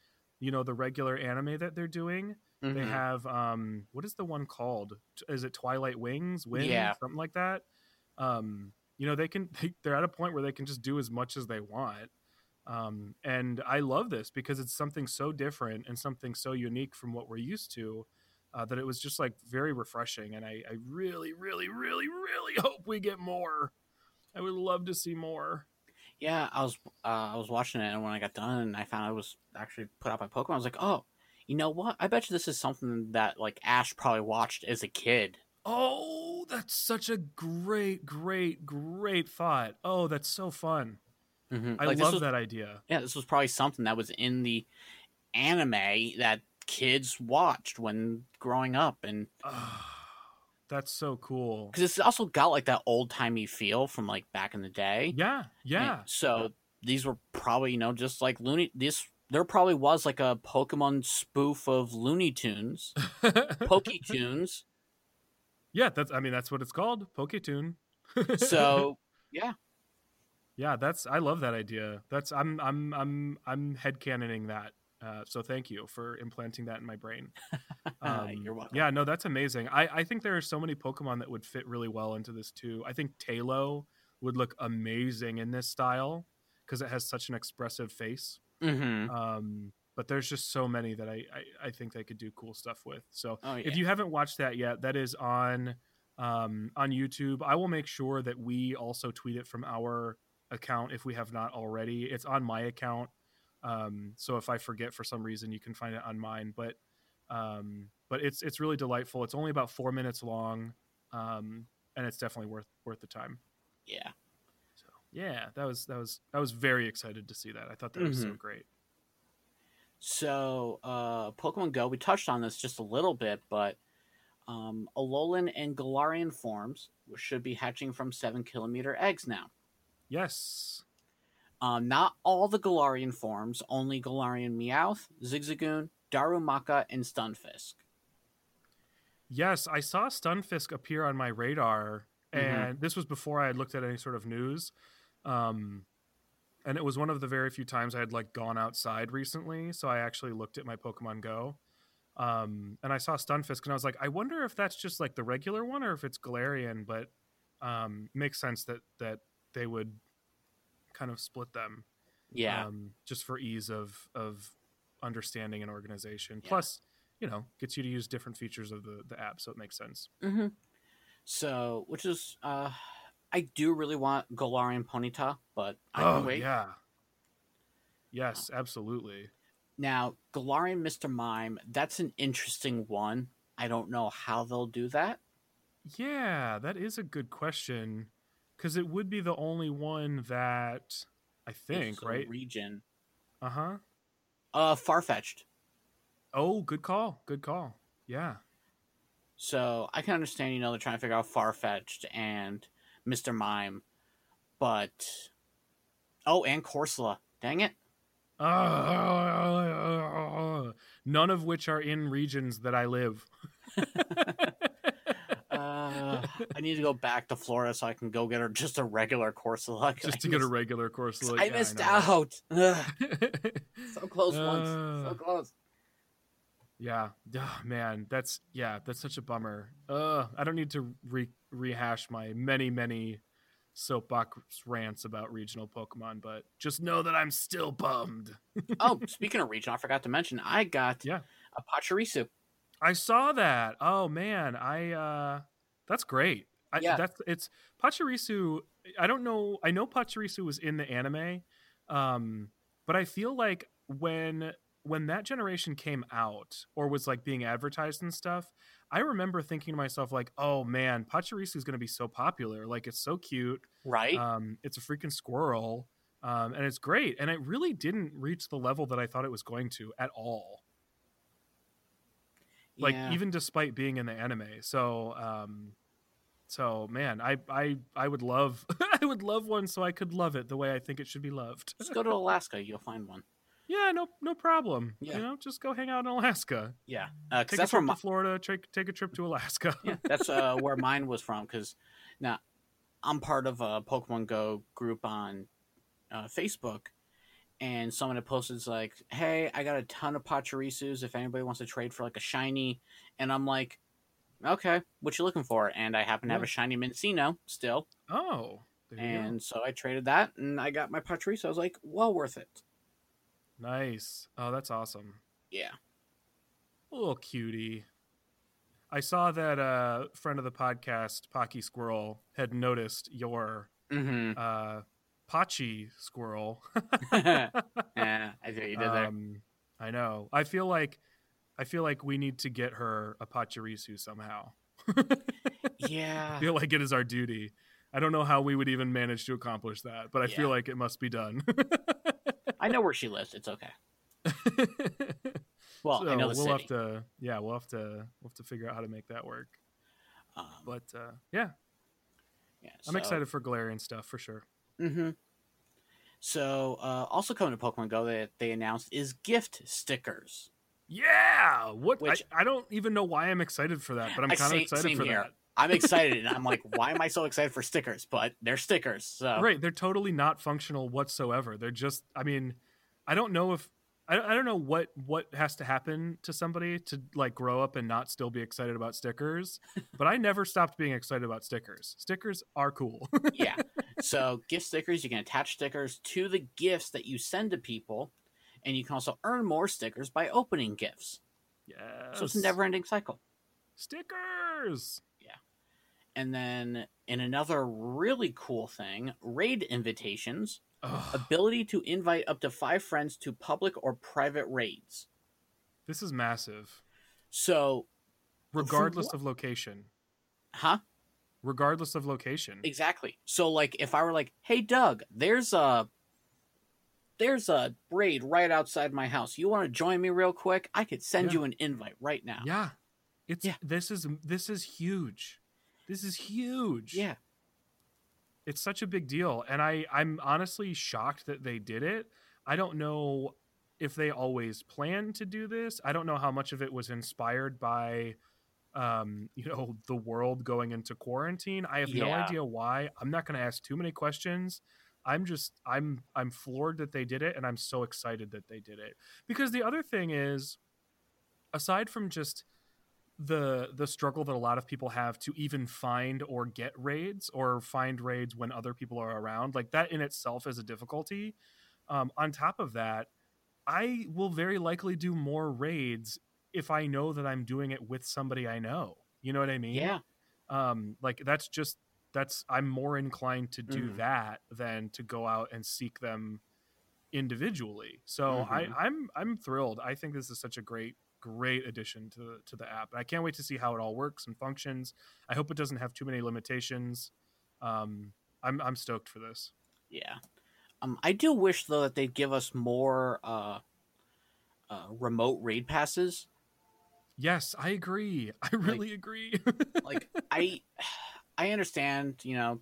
you know the regular anime that they're doing they Mhm. have um what is the one called is it twilight wings Wind? Yeah. something like that um you know they can they, they're at a point where they can just do as much as they want um and i love this because it's something so different and something so unique from what we're used to uh, that it was just like very refreshing and I, I really really really really hope we get more i would love to see more Yeah, I was uh, I was watching it, and when I got done, and I found it was actually put out by Pokemon, I was like, oh, you know what? I bet you this is something that like Ash probably watched as a kid. oh that's such a great great great thought oh that's so fun Mm-hmm. i love that idea Yeah, this was probably something that was in the anime that kids watched when growing up, and That's so cool. because it's also got like that old timey feel from like back in the day. Yeah, And yeah. so these were probably you know just like Looney. This there probably was like a Pokemon spoof of Looney Tunes, Poketunes. yeah, that's I mean that's what it's called, Poketune. So yeah, yeah, that's I love that idea. That's I'm I'm I'm I'm headcanoning that. Uh, so thank you for implanting that in my brain. Um, You're welcome. Yeah, no, that's amazing. I, I think there are so many Pokemon that would fit really well into this too. I think Talo would look amazing in this style because it has such an expressive face. hmm Um, but there's just so many that I, I, I think they could do cool stuff with. So Oh yeah. if you haven't watched that yet, that is on um, on YouTube. I will make sure that we also tweet it from our account if we have not already. It's on my account. Um, so if I forget for some reason, you can find it on mine. But um, but it's it's really delightful. It's only about four minutes long, um, and it's definitely worth worth the time. Yeah. So yeah, that was that was I was very excited to see that. I thought that was so Mhm. great. So, uh, Pokemon Go, we touched on this just a little bit, but um, Alolan and Galarian forms should be hatching from seven kilometer eggs now. Yes. Um, not all the Galarian forms, only Galarian Meowth, Zigzagoon, Darumaka, and Stunfisk. Yes, I saw Stunfisk appear on my radar, Mhm. and this was before I had looked at any sort of news. Um, and it was one of the very few times I had like gone outside recently, so I actually looked at my Pokemon Go. Um, and I saw Stunfisk, and I was like, I wonder if that's just like the regular one or if it's Galarian. But um, makes sense that that they would kind of split them, Yeah. um, just for ease of of understanding and organization. Yeah. Plus, you know, gets you to use different features of the the app, so it makes sense. hmm So, which is, uh, I do really want Galarian Ponyta, but I can oh wait. yeah, yes, absolutely. Now, Galarian Mr. Mime, that's an interesting one. I don't know how they'll do that. Yeah, that is a good question because it would be the only one that I think, right? Region. Uh huh. Uh, far fetched. Oh, good call. Good call. Yeah. So I can understand, you know, they're trying to figure out far fetched and Mr. Mime, but oh, and Corsola. Dang it! Uh, none of which are in regions that I live. Uh, I need to go back to Florida so I can go get her just a regular Corsola. 'cause Just I to get a regular course. Like, I yeah, missed know. out. So close once. Uh. So close. Yeah. Oh, man, that's yeah, that's such a bummer. Uh, I don't need to re- rehash my many many soapbox rants about regional Pokemon, but just know that I'm still bummed. oh, speaking of region, I forgot to mention I got Yeah. a Pachirisu. I saw that. Oh man, I uh that's great. I, Yeah. that's it's Pachirisu. I don't know. I know Pachirisu was in the anime, um, but I feel like when when that generation came out or was like being advertised and stuff, I remember thinking to myself like, "Oh man, Pachirisu is going to be so popular. Like it's so cute. Right? Um, it's a freaking squirrel, um, and it's great. And it really didn't reach the level that I thought it was going to at all. Like Yeah. even despite being in the anime. So, um, so man, I I I would love I would love one so I could love it the way I think it should be loved. just go to Alaska, you'll find one. yeah, no no problem. Yeah. You know, just go hang out in Alaska. Yeah, because Take that's a trip my, to Florida. Take take a trip to Alaska. yeah, that's uh, where mine was from. Because now I'm part of a Pokemon Go group on uh, Facebook, and someone had posted like, "Hey, I got a ton of Pachirisus. If anybody wants to trade for like a shiny," and I'm like, "Okay, what you looking for?" And I happen to have a shiny Minccino still, oh, you go. and so I traded that, and I got my Pachirisu. I was like, "Well worth it." nice. Oh, that's awesome. Yeah. A little cutie. I saw that uh friend of the podcast, Pocky Squirrel, had noticed your Mm-hmm. uh Pachi Squirrel. yeah, I see what you did there. Um, I know. I feel like I feel like we need to get her a Pachirisu somehow. yeah. I feel like it is our duty. I don't know how we would even manage to accomplish that, but I Yeah. feel like it must be done. I know where she lives. It's okay. Well, I know the we'll city. have to yeah, we'll have to we'll have to figure out how to make that work. Um, But uh yeah, yeah, I'm so- excited for Galarian stuff for sure. Mm-hmm. So, uh, also coming to Pokemon Go that they announced is gift stickers. Yeah. What Which- I, I don't even know why I'm excited for that, but I'm kind of excited for here. that. I'm excited, and I'm like, why am I so excited for stickers? But they're stickers, so Right, they're totally not functional whatsoever. They're just I mean, I don't know if I, I don't know what what has to happen to somebody to like grow up and not still be excited about stickers, but I never stopped being excited about stickers. Stickers are cool. yeah. So gift stickers, you can attach stickers to the gifts that you send to people, and you can also earn more stickers by opening gifts. yes. So it's a never-ending cycle. stickers. Yeah. And then in another really cool thing, raid invitations, Ugh, ability to invite up to five friends to public or private raids. this is massive. So, Regardless of location. huh? Regardless of location. Exactly. So like if I were like, "Hey Doug, there's a there's a raid right outside my house. You want to join me real quick? I could send Yeah. you an invite right now." Yeah. It's Yeah. this is this is huge. This is huge. Yeah. It's such a big deal and I I'm honestly shocked that they did it. I don't know if they always planned to do this. I don't know how much of it was inspired by um, you know, the world going into quarantine. I have no idea why. I'm not going to ask too many questions. I'm just I'm I'm floored that they did it and I'm so excited that they did it. Because the other thing is aside from just the the struggle that a lot of people have to even find or get raids or find raids when other people are around like that in itself is a difficulty um, on top of that i will very likely do more raids if i know that i'm doing it with somebody i know you know what i mean Yeah. um like that's just that's i'm more inclined to do Mhm. that than to go out and seek them individually so i Mhm. i'm i'm thrilled i think this is such a great great addition to the, to the app and i can't wait to see how it all works and functions i hope it doesn't have too many limitations um i'm i'm stoked for this Yeah. Um, I do wish though that they'd give us more uh, uh, remote raid passes. Yes i agree i really agree Like I, I understand, you know,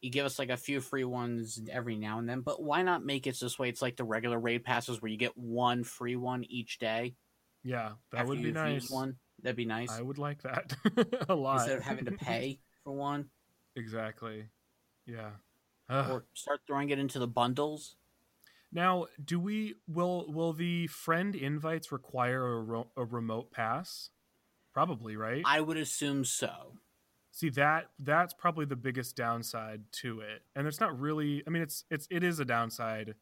you give us like a few free ones every now and then, but why not make it this way? It's like the regular raid passes where you get one free one each day. yeah that would be nice One that'd be nice i would like that a lot instead of having to pay for one exactly yeah Ugh. or start throwing it into the bundles. Now, do we will will the friend invites require a, ro- a remote pass? Probably, right? I would assume so. See that that's probably the biggest downside to it. And it's not really I mean it's it's it is a downside.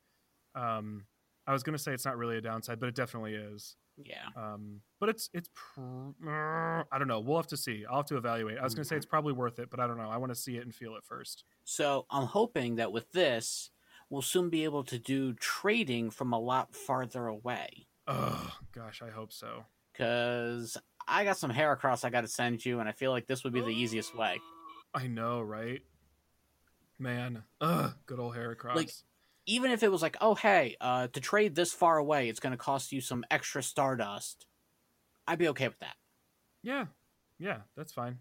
Um I was going to say it's not really a downside, but it definitely is. Yeah. Um but it's it's pr- I don't know. We'll have to see. I'll have to evaluate. I was going to say it's probably worth it, but I don't know. I want to see it and feel it first. So I'm hoping that with this, we'll soon be able to do trading from a lot farther away. Oh, gosh, I hope so. Cause I got some Heracross I got to send you, and I feel like this would be the easiest way. I know, right? Man, ugh, good old Heracross. Like- Even if it was like, oh hey, uh, to trade this far away, it's going to cost you some extra Stardust. I'd be okay with that. yeah, yeah, that's fine.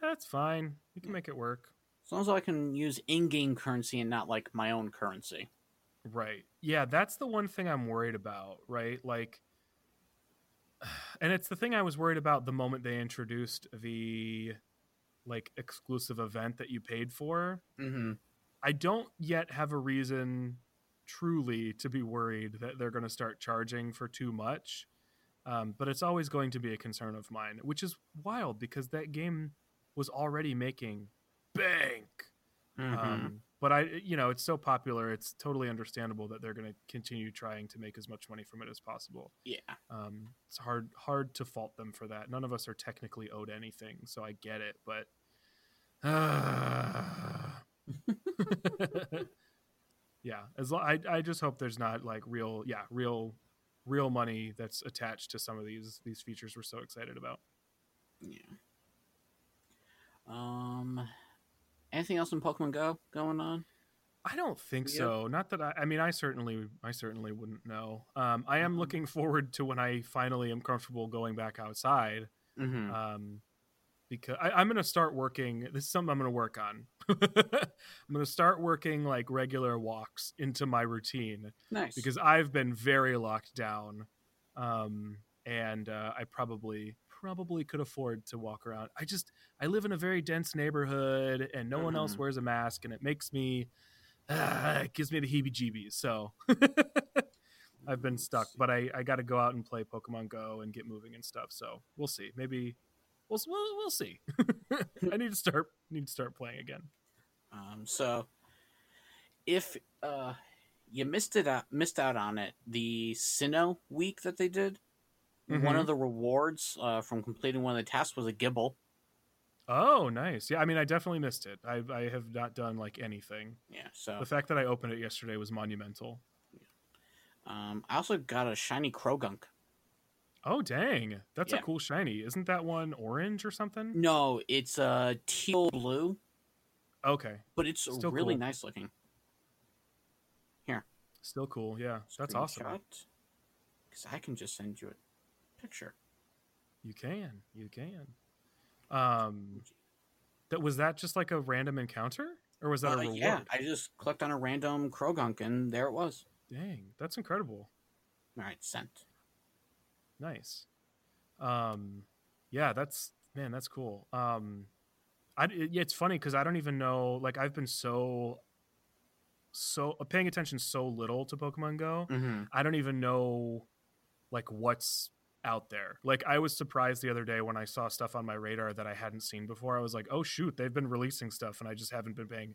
That's fine. We can make it work. As long as I can use in-game currency and not like my own currency. Right. Yeah, that's the one thing I'm worried about, right? Like and it's the thing I was worried about the moment they introduced the like exclusive event that you paid for. Mm-hmm. I don't yet have a reason truly to be worried that they're going to start charging for too much. Um, but it's always going to be a concern of mine, which is wild because that game was already making bank. Mm-hmm. Um, but I, you know, it's so popular. It's totally understandable that they're going to continue trying to make as much money from it as possible. yeah. Um, it's hard, hard to fault them for that. None of us are technically owed anything, so I get it. But yeah, as lo- I, I just hope there's not like real, yeah, real, real money that's attached to some of these these features we're so excited about. Yeah. Um, anything else in Pokemon Go going on? I don't think Yeah. so. Not that I. I mean, I certainly, I certainly wouldn't know. Um, I am Mhm. looking forward to when I finally am comfortable going back outside. Mm-hmm. Um, because I, I'm going to start working. This is something I'm going to work on. I'm going to start working like regular walks into my routine nice. because I've been very locked down, um, and uh, I probably probably could afford to walk around. I just I live in a very dense neighborhood, and no one else Mhm. wears a mask, and it makes me uh, it gives me the heebie-jeebies. So I've been stuck, but I I got to go out and play Pokemon Go and get moving and stuff. So we'll see. Maybe we'll we'll, we'll see. I need to start need to start playing again. Um, so if uh you missed it out, missed out on it, the Sinnoh week that they did, one Mhm. of the rewards uh, from completing one of the tasks was a Gible. Oh, nice. Yeah, I mean, I definitely missed it. I I have not done like anything. Yeah. So The fact that I opened it yesterday was monumental. um, I also got a shiny Croagunk. Oh dang, that's Yeah. a cool shiny. Isn't that one orange or something? No, it's uh teal blue, Okay, but it's Still really cool. nice looking. Here. Still cool. Yeah, that's awesome. Because I can just send you a picture. You can, you can. Um, that was that just like a random encounter, or was that a Uh, reward? yeah, I just clicked on a random Croagunk and there it was. Dang, that's incredible. All right, sent. Nice. Um, yeah, that's man, that's cool. Um, I it- yeah, it's funny because I don't even know. Like, I've been so so paying attention so little to Pokemon Go. Mm-hmm. I don't even know like what's out there. Like I was surprised the other day when I saw stuff on my radar that I hadn't seen before. I was like, "Oh shoot, they've been releasing stuff and I just haven't been paying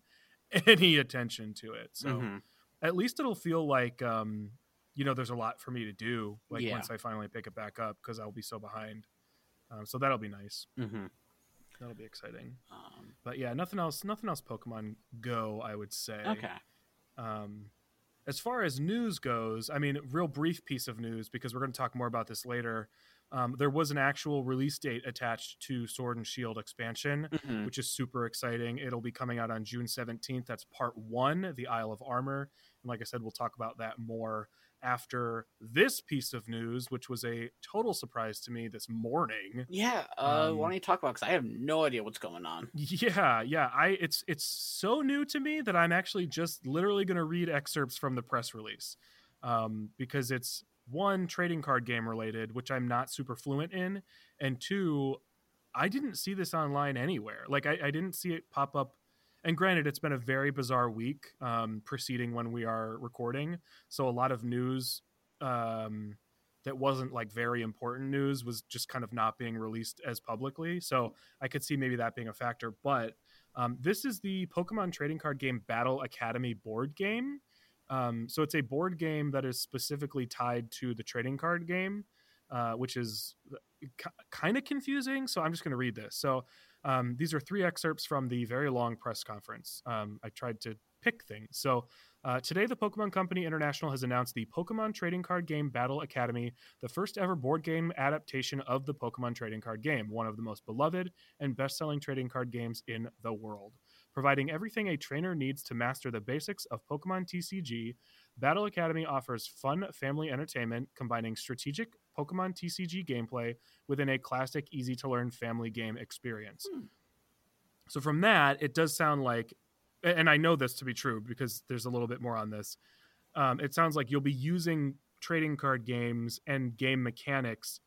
any attention to it." So mm-hmm. at least it'll feel like um you know there's a lot for me to do like Yeah. once I finally pick it back up because I'll be so behind. Um, so that'll be nice. Mm-hmm. That'll be exciting. Um, But yeah, nothing else. Nothing else. Pokemon Go, I would say. okay. Um, as far as news goes, I mean, real brief piece of news because we're going to talk more about this later. Um, there was an actual release date attached to Sword and Shield expansion, Mhm. which is super exciting. It'll be coming out on June 17th. That's part one, the Isle of Armor. And like I said, we'll talk about that more after this piece of news, which was a total surprise to me this morning. Yeah. Uh, Um, why don't you talk about? Because I have no idea what's going on. Yeah, yeah. I it's it's so new to me that I'm actually just literally going to read excerpts from the press release, um, because it's one trading card game related, which I'm not super fluent in, and two, I didn't see this online anywhere. Like I, I didn't see it pop up. And granted, it's been a very bizarre week um, preceding when we are recording, so a lot of news um, that wasn't like very important news was just kind of not being released as publicly. So I could see maybe that being a factor. But um, this is the Pokemon trading card game Battle Academy board game. Um, so it's a board game that is specifically tied to the trading card game, uh, which is k- kind of confusing. So I'm just going to read this. So um, these are three excerpts from the very long press conference. Um, I tried to pick things. So uh, today, the Pokemon Company International has announced the Pokemon Trading Card Game Battle Academy, the first ever board game adaptation of the Pokemon Trading Card Game, one of the most beloved and best selling trading card games in the world. Providing everything a trainer needs to master the basics of Pokemon TCG, Battle Academy offers fun family entertainment combining strategic Pokemon TCG gameplay within a classic, easy to learn family game experience. Hmm. So, from that, it does sound like and I know this to be true because there's a little bit more on this. Um, it sounds like you'll be using trading card games and game mechanics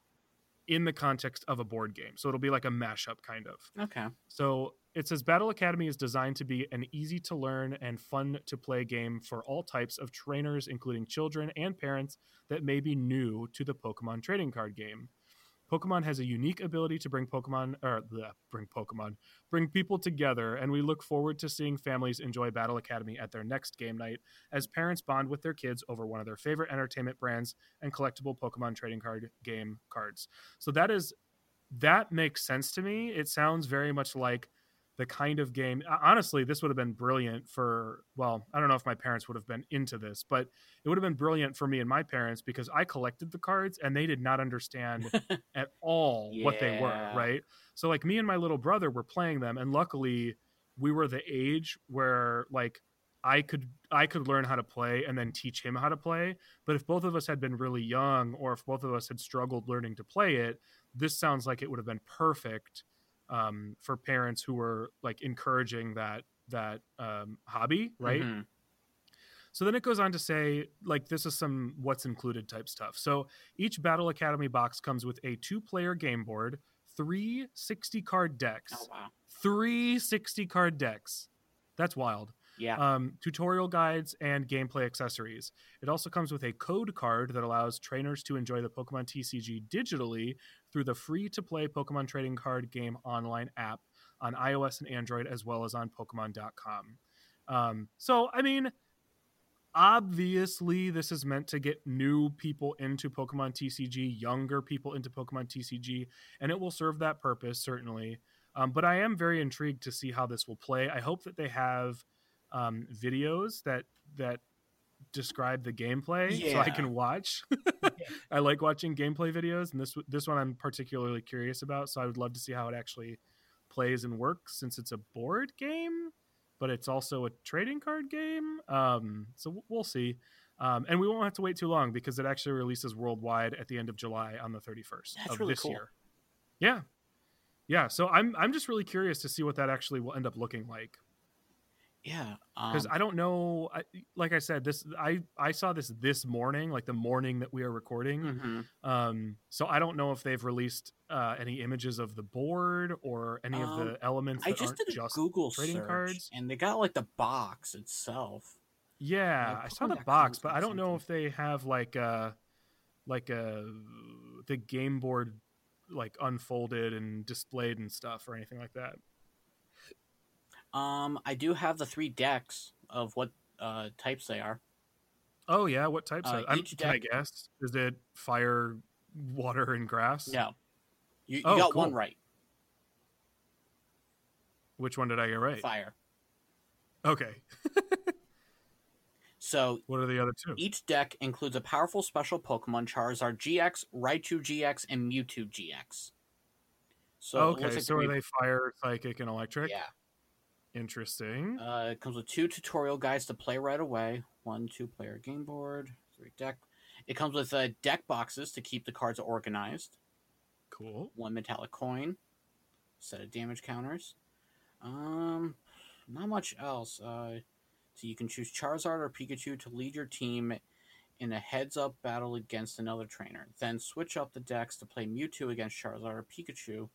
in the context of a board game. So it'll be like a mashup kind of. Okay. So it says Battle Academy is designed to be an easy to learn and fun to play game for all types of trainers, including children and parents that may be new to the Pokemon trading card game. Pokemon has a unique ability to bring Pokemon or bleh, bring Pokemon, bring people together, and we look forward to seeing families enjoy Battle Academy at their next game night as parents bond with their kids over one of their favorite entertainment brands and collectible Pokemon trading card game cards. So that is that makes sense to me. It sounds very much like the kind of game honestly this would have been brilliant for well i don't know if my parents would have been into this but it would have been brilliant for me and my parents because i collected the cards and they did not understand at all what they were right? So like me and my little brother were playing them and luckily we were the age where like i could i could learn how to play and then teach him how to play but if both of us had been really young or if both of us had struggled learning to play it this sounds like it would have been perfect um, for parents who were like encouraging that that um, hobby, right? Mhm. So then it goes on to say, like, this is some what's included type stuff. So each Battle Academy box comes with a two player game board, three 60 card decks, Oh wow. three 60 card decks. That's wild. Yeah. Um, tutorial guides and gameplay accessories. It also comes with a code card that allows trainers to enjoy the Pokemon TCG digitally through the free to play Pokemon trading card game online app on iOS and Android, as well as on Pokemon.com. Um, so, I mean, obviously, this is meant to get new people into Pokemon TCG, younger people into Pokemon TCG, and it will serve that purpose, certainly. Um, but I am very intrigued to see how this will play. I hope that they have um, videos that that describe the gameplay so I can watch. I like watching gameplay videos, and this this one I'm particularly curious about. So I would love to see how it actually plays and works, since it's a board game, but it's also a trading card game. Um, so we'll see. Um, and we won't have to wait too long because it actually releases worldwide at the end of July on the 31st That's of really this cool. year. Yeah, yeah. So I'm I'm just really curious to see what that actually will end up looking like Yeah, because um, I don't know. I, like I said, this I I saw this this morning, like the morning that we are recording. mhm. Um, so I don't know if they've released uh, any images of the board or any of Um, the elements I just did a just Google trading search, cards. and they got like the box itself. Yeah, Like, I saw the box, but I don't know if they have like uh like a the game board like unfolded and displayed and stuff or anything like that. Um, I do have the three decks of what uh types they are. Oh yeah, what types? Uh, are, I'm, each can I deck- guess? Is it fire, water, and grass? No, you, you Oh, got one right. Which one did I get right? Fire. Okay. So What are the other two? each deck includes a powerful special Pokemon Charizard GX, Raichu GX, and Mewtwo GX. So okay, like so they're they fire, psychic, and electric? Yeah. Interesting. Uh, it comes with two tutorial guides to play right away. One two-player game board, three deck. It comes with uh, deck boxes to keep the cards organized. cool. One metallic coin, set of damage counters. Um, not much else. Uh, so you can choose Charizard or Pikachu to lead your team in a heads-up battle against another trainer. Then switch up the decks to play Mewtwo against Charizard or Pikachu,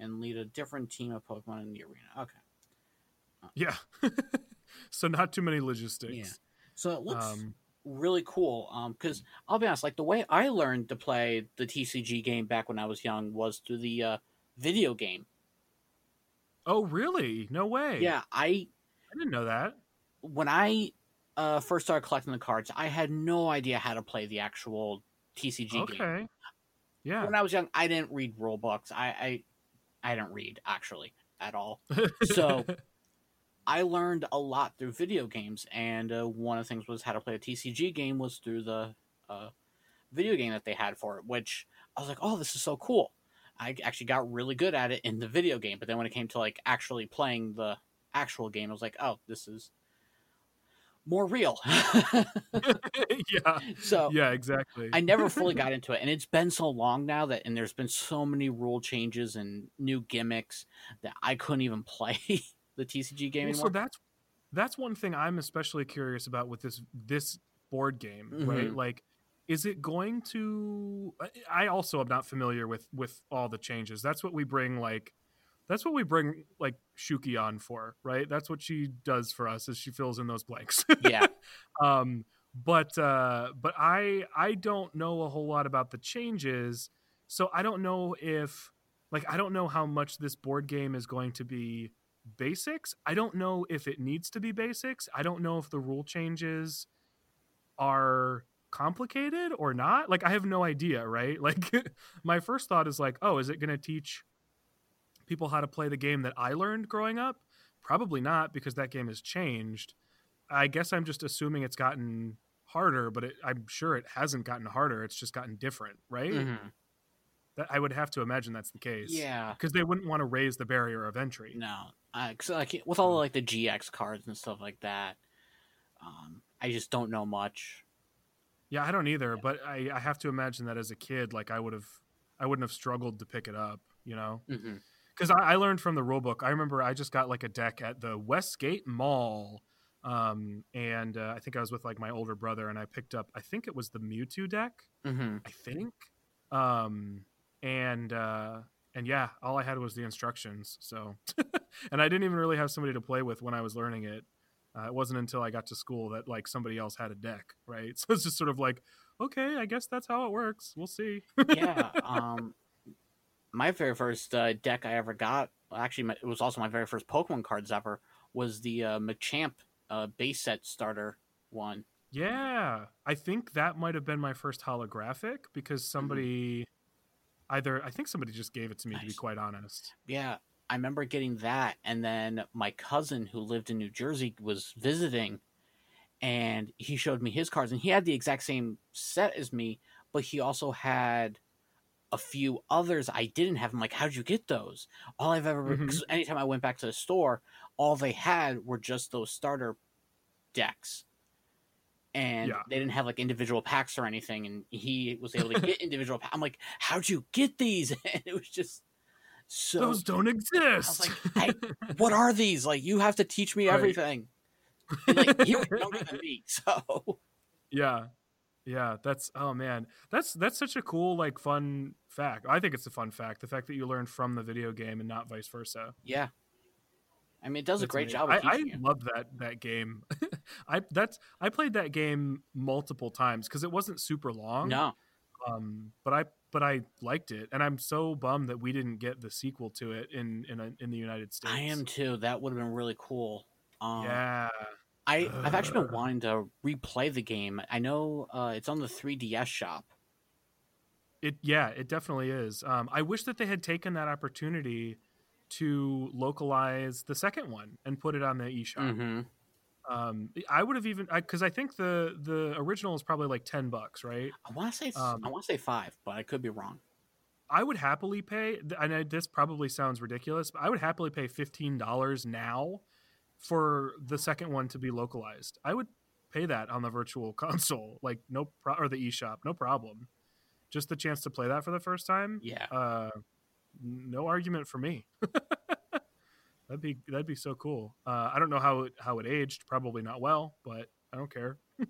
and lead a different team of Pokemon in the arena. Okay. Yeah. so not too many logistics. Yeah. So it looks Um, really cool. Um, because I'll be honest, like the way I learned to play the TCG game back when I was young was through the uh, video game. oh, really? No way. Yeah, I I didn't know that. when I uh, first started collecting the cards, I had no idea how to play the actual TCG game. Okay. Yeah. When I was young, I didn't read rule books. I I, I didn't read actually at all. So I learned a lot through video games, and uh, one of the things was how to play a TCG game was through the uh, video game that they had for it. Which I was like, oh, this is so cool. I actually got really good at it in the video game, but then when it came to like actually playing the actual game, I was like, oh, this is more real. yeah. so Yeah, exactly. I never fully got into it, and it's been so long now that, and there's been so many rule changes and new gimmicks that I couldn't even play the TCG game Well, so that's that's one thing I'm especially curious about with this this board game, right? Mhm. Like is it going to I- I also am not familiar with with all the changes. That's what we bring like that's what we bring like Shuki on for, right? That's what she does for us is she fills in those blanks. yeah, um but uh but i i don't know a whole lot about the changes so i don't know if like i don't know how much this board game is going to be basics i don't know if it needs to be basics i don't know if the rule changes are complicated or not like i have no idea right like my first thought is like oh is it going to teach people how to play the game that i learned growing up probably not because that game has changed I guess I'm just assuming it's gotten harder, but it, I'm sure it hasn't gotten harder. It's just gotten different, right? Mhm. That I would have to imagine that's the case. yeah. because they wouldn't want to raise the barrier of entry. No, uh, 'cause, like with all like the GX cards and stuff like that, um, I just don't know much. Yeah, I don't either, but I, I have to imagine that as a kid, like I would have, I wouldn't have struggled to pick it up, you know, because I, I learned from the rule book. I remember I just got like a deck at the Westgate Mall, um, and uh, I think I was with like my older brother, and I picked up, I think it was the Mewtwo deck. hmm I think. Um, and uh, and yeah, all I had was the instructions. So, and I didn't even really have somebody to play with when I was learning it. Uh, it wasn't until I got to school that like somebody else had a deck, right? So it's just sort of like, okay, I guess that's how it works. We'll see. yeah. Um, my very first uh, deck I ever got, actually, my, it was also my very first Pokemon cards ever, was the uh, Machamp uh, base set starter one. Yeah, I think that might have been my first holographic because somebody either I think somebody just gave it to me to be quite honest. Yeah, I remember getting that, and then my cousin who lived in New Jersey was visiting, and he showed me his cards, and he had the exact same set as me, but he also had a few others I didn't have. I'm like, how'd you get those? All I've ever, Mhm. because anytime I went back to the store, all they had were just those starter decks. And Yeah. they didn't have like individual packs or anything. And he was able to get individual packs. I'm like, how'd you get these? And it was just so. Those don't exist. like, what are these? Like, you have to teach me Right. everything. And, like, was younger than me. So, yeah. Yeah, that's oh man. That's that's such a cool like fun fact. I think it's a fun fact. The fact that you learned from the video game and not vice versa. yeah. I mean, it does a great amazing. job of I, I love that that game. I that's I played that game multiple times because it wasn't super long. No. Um, but I but I liked it, and I'm so bummed that we didn't get the sequel to it in in a, in the United States. I am too. That would have been really cool. Um, Yeah. I, I've actually been wanting to replay the game. I know uh, it's on the 3DS shop. It yeah, it definitely is. Um, I wish that they had taken that opportunity to localize the second one and put it on the eShop. Mm-hmm. Um, I would have even because I, think the the original is probably like ten bucks, right? I want to say Um, I want to say five, but I could be wrong. I would happily pay. I know this probably sounds ridiculous, but I would happily pay fifteen dollars now for the second one to be localized. I would pay that on the virtual console, like no pro- or the eShop, no problem. Just the chance to play that for the first time. Yeah. Uh, no argument for me. that'd be that'd be so cool. Uh, I don't know how it how it aged. Probably not well, but I don't care. Let's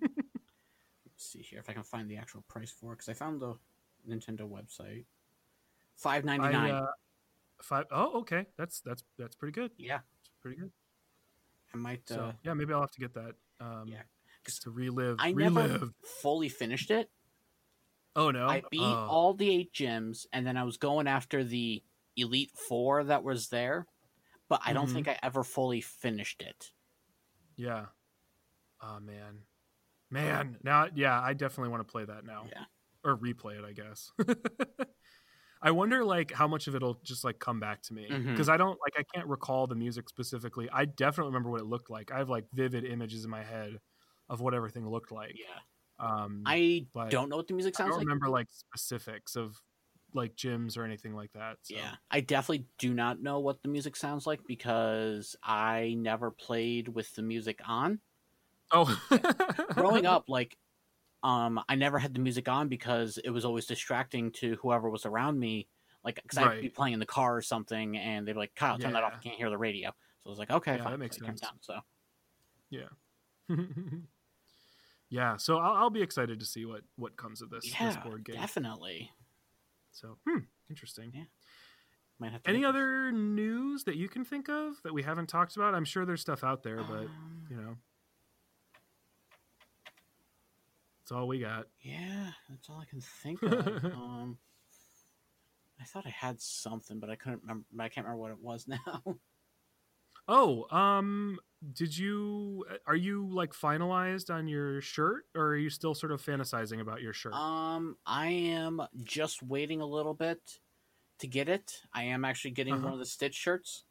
see here if I can find the actual price for it because I found the Nintendo website. Five ninety nine. Uh, five oh okay. That's that's that's pretty good. yeah, It's pretty good. I might. So Uh, yeah, maybe I'll have to get that. Um, Yeah. just to relive. I relive. never fully finished it. Oh no! I beat Oh, all the eight gyms, and then I was going after the Elite Four that was there, but I don't Mhm. think I ever fully finished it. Yeah. Oh man, man. Now, yeah, I definitely want to play that now. Yeah. Or replay it, I guess. I wonder, like, how much of it'll just like come back to me because I don't like I can't recall the music specifically. I definitely remember what it looked like. I have like vivid images in my head of what everything looked like. Yeah, Um, I don't know what the music sounds like. I don't like. remember like specifics of like gyms or anything like that. So. Yeah, I definitely do not know what the music sounds like because I never played with the music on. Oh, Growing up, like, um, I never had the music on because it was always distracting to whoever was around me. Like, because I'd be playing in the car or something, and they'd be like, "Kyle, turn that off. I can't hear the radio." So I was like, "Okay, Yeah, fine." that makes So I turned it sense. down, so yeah, so I'll, I'll be excited to see what what comes of this, this board game. definitely. So, hmm, interesting. Yeah. Might have to Any other news that you can think of that we haven't talked about? I'm sure there's stuff out there, but Um, you know, that's all we got. Yeah, that's all I can think of. um, I thought I had something, but I couldn't remember. I can't remember what it was now. Oh, um, did you? Are you like finalized on your shirt, or are you still sort of fantasizing about your shirt? um, I am just waiting a little bit to get it. I am actually getting Uh-huh. one of the Stitch shirts.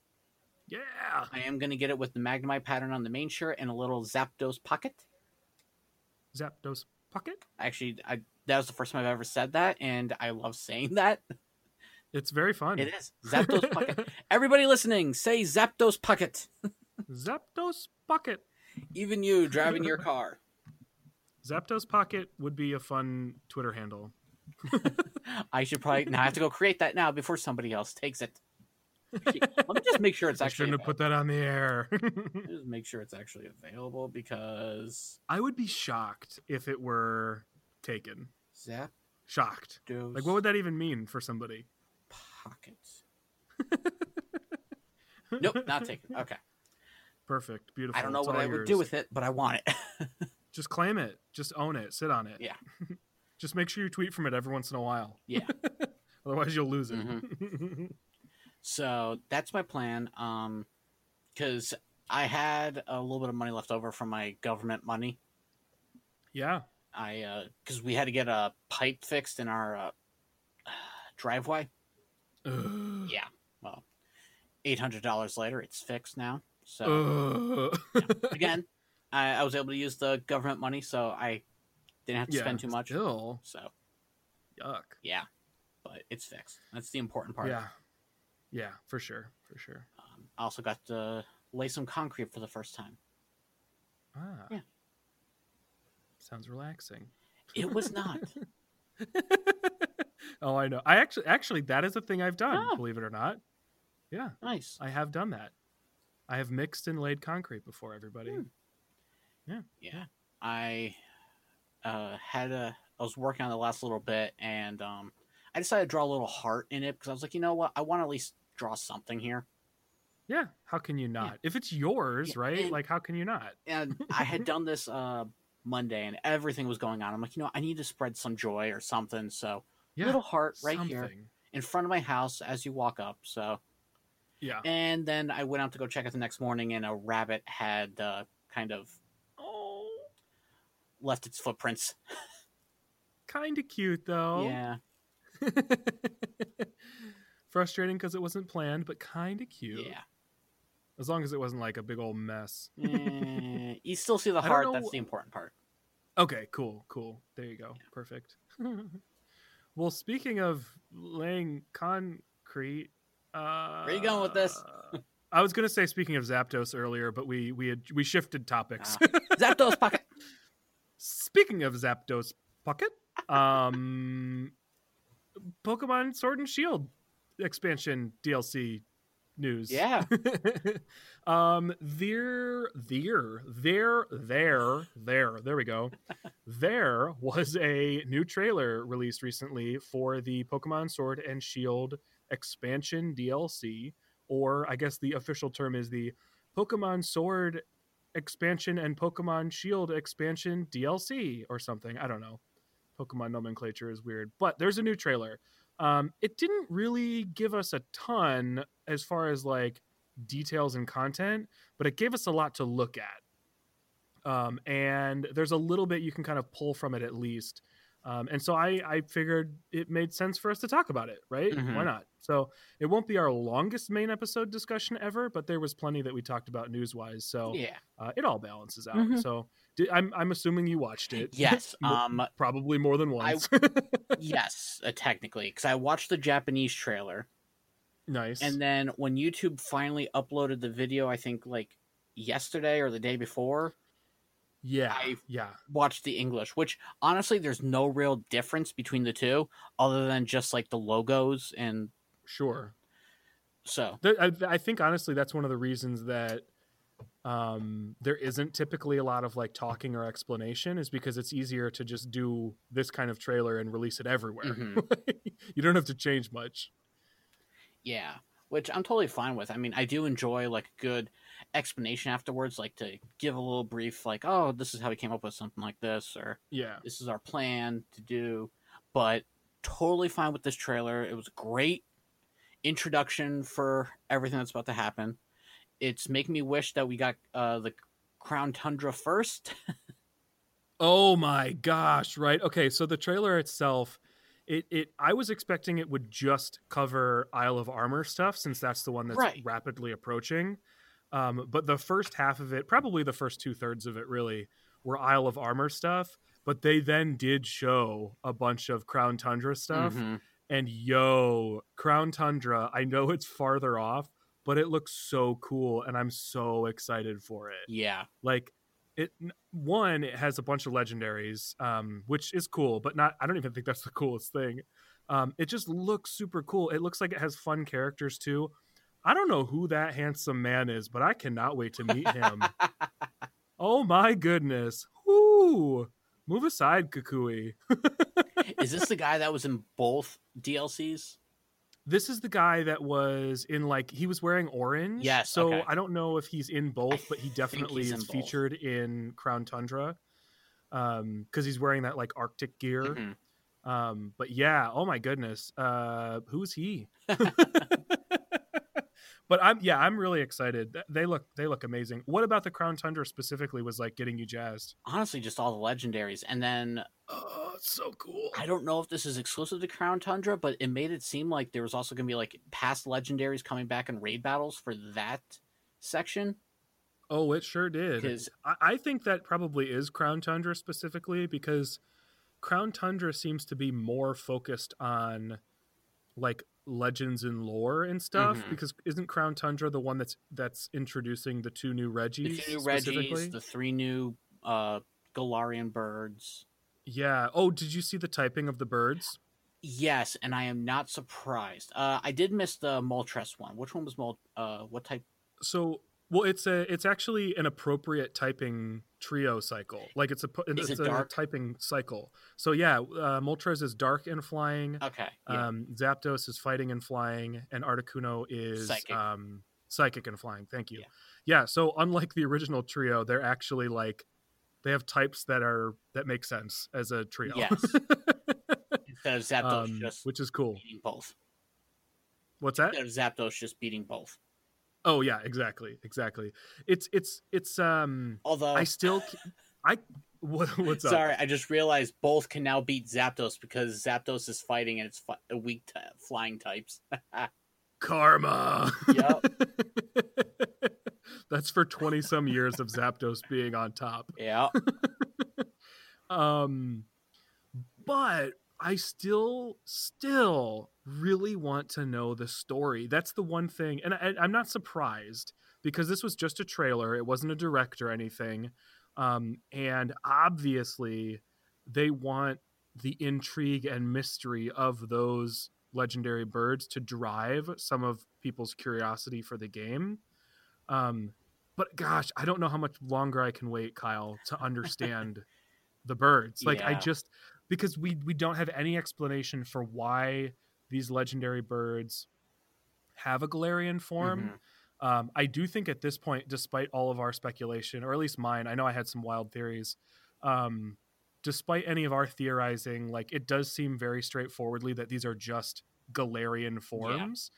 yeah, I am going to get it with the Magnemite pattern on the main shirt and a little Zapdos pocket. Zapdos pocket. Actually, I that was the first time I've ever said that, and I love saying that. It's very fun. It is Zapdos pocket. Everybody listening, say Zapdos pocket. Zapdos pocket. Even you driving your car. Zapdos Pocket would be a fun Twitter handle. I should probably now I have to go create that now before somebody else takes it. Actually, Let me just make sure it's I actually shouldn't have put that on the air. available. just make sure it's actually available because I would be shocked if it were taken. Zapdos Shocked. Like, what would that even mean for somebody? Pockets. nope, not taken. Okay, Perfect. Beautiful. I don't know It's what I would do with it, but I want it. Just claim it. Just own it. Sit on it. Yeah. Just make sure you tweet from it every once in a while. Yeah. Otherwise, you'll lose it. so that's my plan. Um, because I had a little bit of money left over from my government money. yeah. I uh, because we had to get a pipe fixed in our uh, driveway. Ugh. Yeah. Well, eight hundred dollars later, it's fixed now. So Ugh. again, I, I was able to use the government money, so I didn't have to yeah, spend too much. Still, So yuck. yeah, but it's fixed. That's the important part. Yeah, yeah, for sure, for sure. Um, I also got to lay some concrete for the first time. Ah, Yeah. Sounds relaxing. It was not. oh, I know. I actually, actually, that is a thing I've done. Oh. Believe it or not. Yeah, nice. I have done that. I have mixed and laid concrete before. Everybody. Hmm. Yeah, I uh, had a. I was working on the last little bit, and um, I decided to draw a little heart in it because I was like, you know what, I want to at least draw something here. Yeah. How can you not? If it's yours, Yeah, right? and- Like, how can you not? And I had done this uh, Monday, and everything was going on. I'm like, you know, I need to spread some joy or something. So Yeah. little heart right here in front of my house as you walk up. So Yeah. and then I went out to go check it the next morning, and a rabbit had uh, kind of Oh, left its footprints. kind of cute though. Yeah, Frustrating because it wasn't planned, but kind of cute. yeah. As long as it wasn't like a big old mess. Eh, you still see the heart. That's the important part. Okay, cool, cool. There you go. Perfect. Well, speaking of laying concrete, uh, Where you going with this? I was gonna say speaking of Zapdos earlier, but we we had we shifted topics. Ah. Zapdos pocket. speaking of Zapdos Pocket, um, Pokemon Sword and Shield expansion DLC news. Yeah. um, there, there, there, there, there, there we go. there was a new trailer released recently for the Pokemon Sword and Shield expansion DLC, or I guess the official term is the Pokemon Sword expansion and Pokemon Shield expansion DLC or something. I don't know. Pokemon nomenclature is weird, but there's a new trailer. Um, it didn't really give us a ton as far as like details and content, but it gave us a lot to look at. Um, and there's a little bit you can kind of pull from it at least. Um, and so I, I figured it made sense for us to talk about it, right? Mhm. Why not? So it won't be our longest main episode discussion ever, but there was plenty that we talked about news wise. So Yeah. uh, it all balances out. Mhm. So di- I'm, I'm assuming you watched it. Yes. Um. probably more than I- once. yes. Uh, technically, because I watched the Japanese trailer, nice. and then when YouTube finally uploaded the video, I think like yesterday or the day before, yeah, I- yeah. watched the English. Which honestly, there's no real difference between the two, other than just like the logos and Sure. so. I, I think honestly that's one of the reasons that um, there isn't typically a lot of like talking or explanation is because it's easier to just do this kind of trailer and release it everywhere. Mhm. you don't have to change much. Yeah, which I'm totally fine with. I mean, I do enjoy like good explanation afterwards, like to give a little brief, like, oh, this is how we came up with something like this, or Yeah. this is our plan to do. But totally fine with this trailer. It was a great introduction for everything that's about to happen. It's making me wish that we got uh, the Crown Tundra first. Oh my gosh, right. Okay, so the trailer itself it it I was expecting it would just cover Isle of Armor stuff since that's the one that's Right. rapidly approaching. Um, but the first half of it, probably the first two thirds of it, really were Isle of Armor stuff. But they then did show a bunch of Crown Tundra stuff, Mhm. and yo, Crown Tundra. I know it's farther off, but it looks so cool, and I'm so excited for it Yeah. like it one it has a bunch of legendaries um which is cool but not i don't even think that's the coolest thing um it just looks super cool it looks like it has fun characters too i don't know who that handsome man is but i cannot wait to meet him oh my goodness Whoo! move aside kukui is this the guy that was in both DLCs? this is the guy that was in like he was wearing orange Yes, so okay. i don't know if he's in both but he definitely is in featured in crown tundra um because he's wearing that like arctic gear Mhm. Um, but yeah, oh my goodness, uh, who's he? but I'm yeah, I'm really excited. They look they look amazing. What about the Crown Tundra specifically was like getting you jazzed? Honestly, just all the legendaries, and then Oh, it's so cool. I don't know if this is exclusive to Crown Tundra, but it made it seem like there was also going to be like past legendaries coming back in raid battles for that section. Oh, it sure did. I, I think that probably is Crown Tundra specifically because Crown Tundra seems to be more focused on like legends and lore and stuff. Mhm. Because isn't Crown Tundra the one that's that's introducing the two new The Regis? two new? Regis, the three new uh, Galarian birds. Yeah. Oh, did you see the typing of the birds? Yes, and I am not surprised. Uh, I did miss the Moltres one. Which one was Mol? Uh, what type? So, well, it's a it's actually an appropriate typing trio cycle. Like it's a it's it a typing cycle. So yeah, uh, Moltres is dark and flying. Okay. Yeah. Um, Zapdos is fighting and flying, and Articuno is Psychic. Um, psychic and flying. Thank you. Yeah. Yeah. So unlike the original trio, they're actually like they have types that are that make sense as a trio. Yes. Instead of Zapdos um, just which is cool. beating both. What's that? Instead of Zapdos just beating both. Oh yeah, exactly, exactly. It's it's it's um. Although I still I what what's up? Sorry, I just realized both can now beat Zapdos because Zapdos is fighting and it's fi- a weak t- flying types. Karma. Yep. That's for 20 some years of Zapdos being on top. yeah. Um but I still still really want to know the story. That's the one thing and I, I'm not surprised because this was just a trailer. It wasn't a direct or anything. Um and obviously they want the intrigue and mystery of those legendary birds to drive some of people's curiosity for the game. Um, but gosh, I don't know how much longer I can wait, Kyle, to understand the birds. Like I just because we we don't have any explanation for why these legendary birds have a Galarian form. Mhm. Um, I do think at this point, despite all of our speculation, or at least mine, I know I had some wild theories. Um, despite any of our theorizing, like it does seem very straightforwardly that these are just Galarian forms,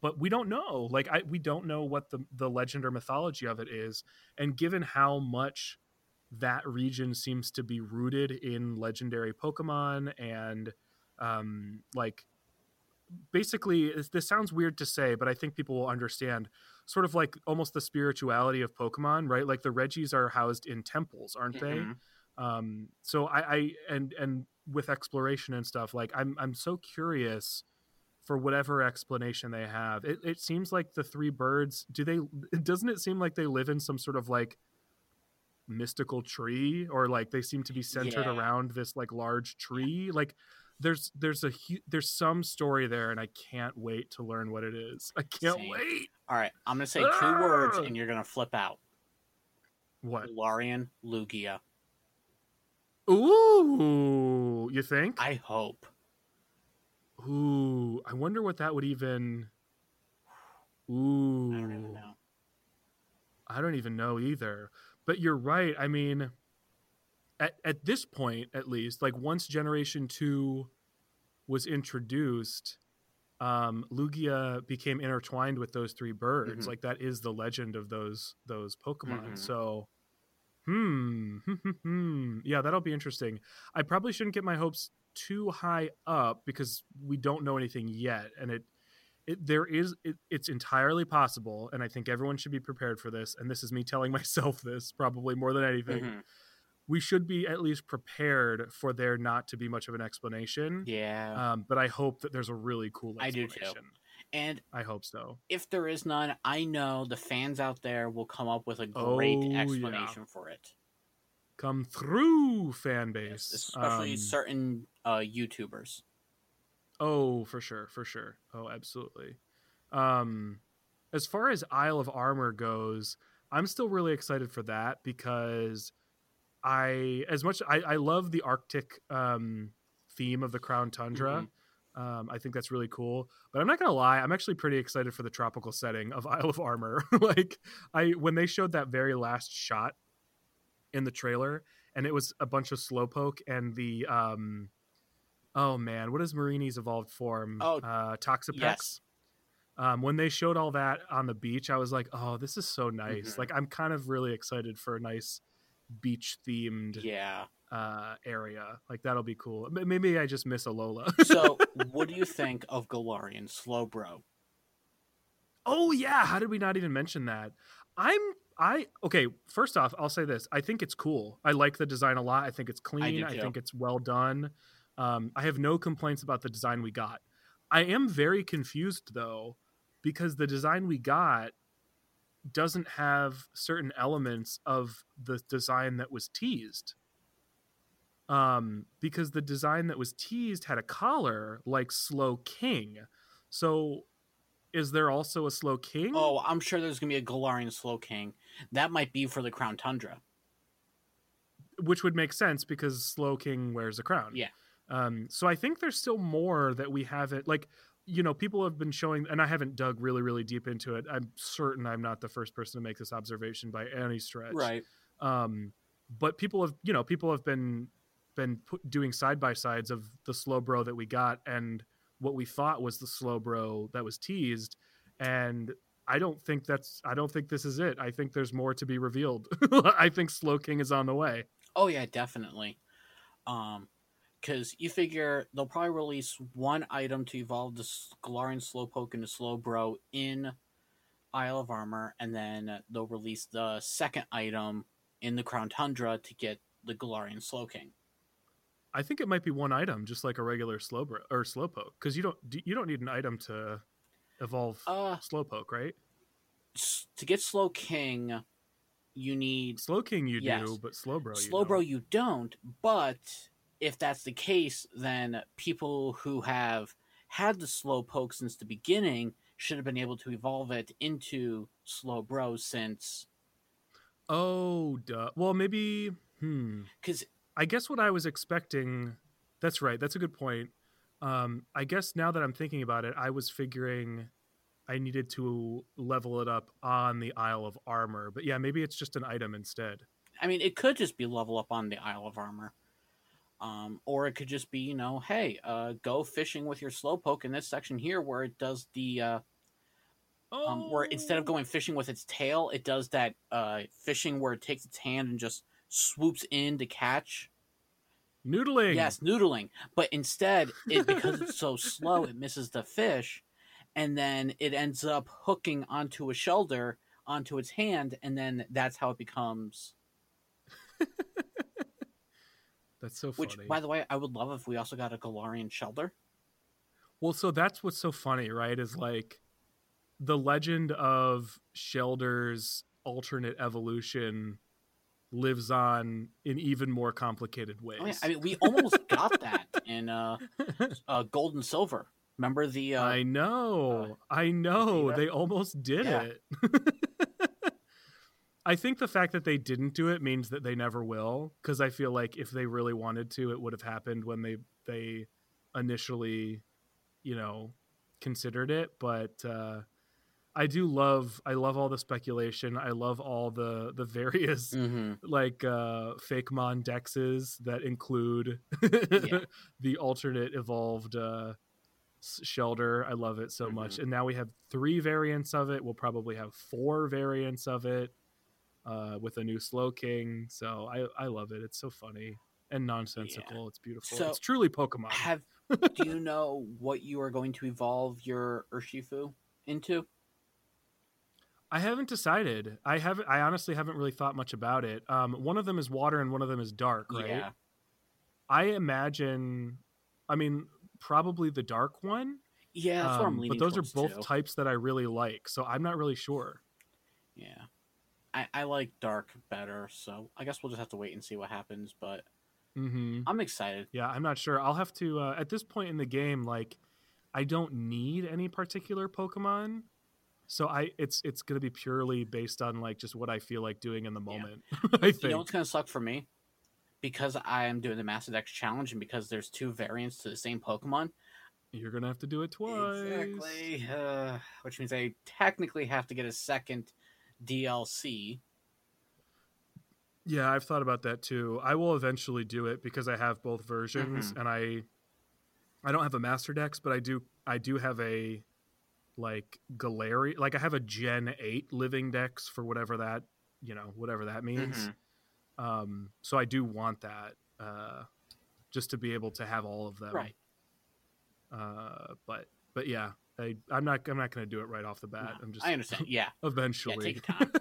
but we don't know. Like I, we don't know what the the legend or mythology of it is, and given how much that region seems to be rooted in legendary Pokemon and um, like basically this sounds weird to say but i think people will understand sort of like almost the spirituality of pokemon right? Like the regis are housed in temples aren't Mhm. they um so I, I and and with exploration and stuff like i'm i'm so curious for whatever explanation they have. It, it seems like the three birds do they doesn't it seem like they live in some sort of like mystical tree or like they seem to be centered Yeah. around this like large tree like there's there's a hu- there's some story there and i can't wait to learn what it is i can't Same. wait All right, I'm gonna say two words Ah! and you're gonna flip out. Galarian Lugia. ooh you think I hope. ooh i wonder what that would even ooh I don't even know. I don't even know either. But you're right. I mean, at at this point, at least, like once Generation Two was introduced, um, Lugia became intertwined with those three birds. Mhm. Like that is the legend of those those Pokemon. Mhm. So, hmm, hmm, yeah, that'll be interesting. I probably shouldn't get my hopes too high up because we don't know anything yet, and it it, there is it, it's entirely possible and i think everyone should be prepared for this and this is me telling myself this probably more than anything Mhm. we should be at least prepared for there not to be much of an explanation Yeah. um, but i hope that there's a really cool I do explanation too. and i hope so if there is none, I know the fans out there will come up with a great Oh, yeah. explanation for it. come through fan base Especially Um, certain uh, YouTubers. Oh, for sure, for sure. Oh, absolutely. Um, as far as Isle of Armor goes, I'm still really excited for that because I, as much I, I love the Arctic um, theme of the Crown Tundra. Um, I think that's really cool. But I'm not gonna lie, I'm actually pretty excited for the tropical setting of Isle of Armor. like I when they showed that very last shot in the trailer, and it was a bunch of slowpoke and the um oh man, what is Mareanie's evolved form? Oh, uh Toxapex. yes. Um, when they showed all that on the beach, I was like, "Oh, this is so nice!" Mhm. Like, I'm kind of really excited for a nice beach themed Yeah. uh, area. Like, that'll be cool. Maybe I just miss Alola. So, what do you think of Galarian Slowbro? Oh yeah, how did we not even mention that? I'm I okay. First off, I'll say this: I think it's cool. I like the design a lot. I think it's clean. do I, think it's well done. Um, I have no complaints about the design we got. I am very confused though, because the design we got doesn't have certain elements of the design that was teased. Um, because the design that was teased had a collar like Slowking. So, is there also a Slow King? Oh, I'm sure there's gonna be a Galarian Slowking. That might be for the Crown Tundra. which would make sense because Slowking wears a crown. Yeah. Um, so I think there's still more that we haven't like. You know, people have been showing, and I haven't dug really, really deep into it. I'm certain I'm not the first person to make this observation by any stretch. Right. Um, but people have, you know, people have been been put, doing side by sides of the slowbro that we got and what we thought was the slowbro that was teased, and I don't think that's. I don't think this is it. I think there's more to be revealed. I think Slowking is on the way. Oh yeah, definitely. Um, because you figure they'll probably release one item to evolve the Galarian Slowpoke into Slowbro in Isle of Armor, and then they'll release the second item in the Crown Tundra to get the Galarian Slowking. I think it might be one item, just like a regular slowbro or slowpoke, because you don't you don't need an item to evolve Uh, slowpoke, right? to get Slowking, you need Slowking you Yes. do, but slowbro you Slowbro. don't. You don't, but if that's the case, then people who have had the slowpoke since the beginning should have been able to evolve it into slowbro since Oh, duh. Well, maybe. Hmm. because I guess what I was expecting. That's right. That's a good point. Um, I guess now that I'm thinking about it, I was figuring I needed to level it up on the Isle of Armor, but yeah, maybe it's just an item instead. I mean it could just be level up on the Isle of Armor. Um, or it could just be, you know, hey, uh, go fishing with your Slowpoke in this section here where it does the uh, um, where instead of going fishing with its tail, it does that uh, fishing where it takes its hand and just swoops in to catch. noodling. Yes, noodling. But instead, it because it's so slow, it misses the fish, and then it ends up hooking onto a Shellder, onto its hand, and then that's how it becomes. that's so funny. Which, by the way, I would love if we also got a Galarian Shellder. Well, so that's what's so funny, right? Is like the legend of Shellder's alternate evolution lives on in even more complicated ways. Oh, yeah. I mean, we almost got that in uh, uh, Gold and Silver. Remember the? Uh, I know. I know. They almost did Yeah. it. I think the fact that they didn't do it means that they never will because I feel like if they really wanted to it would have happened when they they initially you know considered it but uh I do love I love all the speculation. I love all the the various mhm. like uh Fakemon dexes that include Yeah. the alternate evolved uh Shellder i love it so much Mhm. and now we have three variants of it we'll probably have four variants of it uh with a new slowking so i i love it it's so funny and nonsensical it's beautiful So, it's truly pokemon Have do you know what you are going to evolve your Urshifu into? i haven't decided i haven't i honestly haven't really thought much about it um one of them is water and one of them is dark right Yeah. i imagine i mean probably the dark one Yeah, that's what I'm Um, but those are both too. types that I really like, so I'm not really sure. Yeah. I, I like dark better, so I guess we'll just have to wait and see what happens, but hmm I'm excited. Yeah, I'm not sure. I'll have to uh, at this point in the game. Like, I don't need any particular Pokemon, so I it's it's gonna be purely based on like just what I feel like doing in the Yeah. moment. I think. You know what's gonna suck for me? Because I am doing the Master Dex challenge and because there's two variants to the same Pokemon. You're gonna have to do it twice. Exactly. Uh, which means I technically have to get a second DLC. Yeah, I've thought about that too. I will eventually do it because I have both versions, Mm-hmm. and I I don't have a Master Dex, but I do I do have a like Galarian, like I have a Gen Eight Living Dex for whatever that you know whatever that means. Mhm. Um, so I do want that uh, just to be able to have all of them. Right. Uh, but but yeah, I I'm not I'm not going to do it right off the bat. No, I'm just I understand. Yeah. Yeah, eventually. take your time.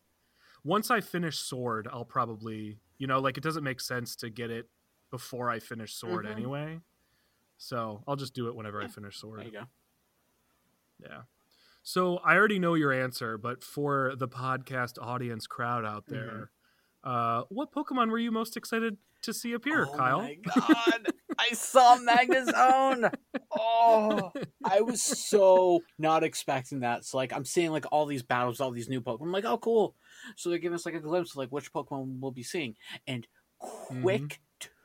once I finish Sword, I'll probably you know like it doesn't make sense to get it before I finish Sword Mhm. anyway. So I'll just do it whenever I Yeah, finish There Sword. you go. Yeah. So I already know your answer, but for the podcast audience crowd out Mm-hmm. there, uh, what Pokemon were you most excited to see appear, oh Kyle? Oh my god! I saw Magnezone. Oh, I was so not expecting that. So like, I'm seeing like all these battles, all these new Pokemon. I'm like, oh, cool. So they're giving us like a glimpse of like which Pokemon we'll be seeing, and quick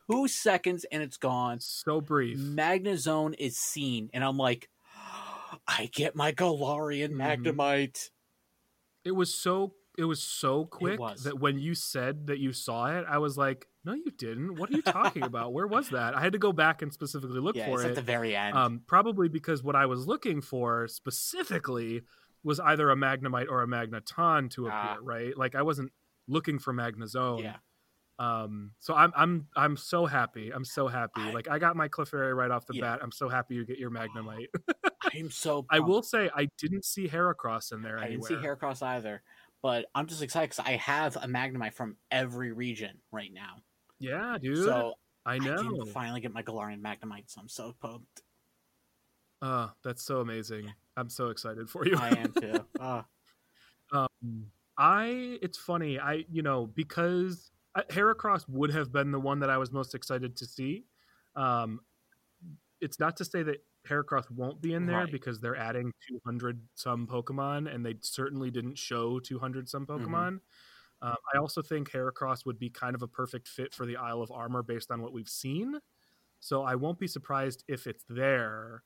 two seconds, and it's gone. So brief. Magnezone is seen, and I'm like, I get my Galarian Mhm. Magnemite. It was so it was so quick was. that when you said that you saw it, I was like, "No, you didn't. What are you talking about? Where was that?" I had to go back and specifically look Yeah, for it. at the very end. um, probably because what I was looking for specifically was either a Magnemite or a Magneton to appear, Ah. right? Like I wasn't looking for Magnezone. yeah, Um, so I'm I'm I'm so happy. I'm so happy. I- like I got my Clefairy right off the Yeah. bat. I'm so happy you get your Magnemite. I'm so. I will say I didn't see Heracross in there I didn't anywhere. see Heracross either, but I'm just excited because I have a Magnemite from every region right now. yeah, dude. so I I know. can finally get my Galarian Magnemite. So I'm so pumped. Uh, that's so amazing. I'm so excited for you. I am too. Uh, Um, I it's funny. I you know because uh, Heracross would have been the one that I was most excited to see. Um, it's not to say that Heracross won't be in there Right. because they're adding 200 some Pokemon, and they certainly didn't show 200 some Mm-hmm. Pokemon. Um, I also think Heracross would be kind of a perfect fit for the Isle of Armor based on what we've seen. So I won't be surprised if it's there.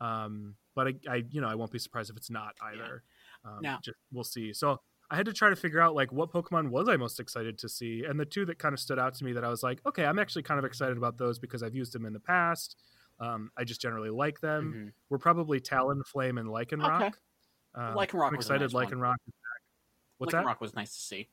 Um, but I, I, you know, I won't be surprised if it's not either. Um, Now- just we'll see. So I had to try to figure out like what Pokemon was I most excited to see, and the two that kind of stood out to me that I was like, okay, I'm actually kind of excited about those because I've used them in the past. Um, I just generally like them. mhm. We're probably Talonflame and Lycanroc. Okay. Um, Lycanroc I'm was a excited. nice. Lycanroc is back. What's that? Lycanroc was nice to see.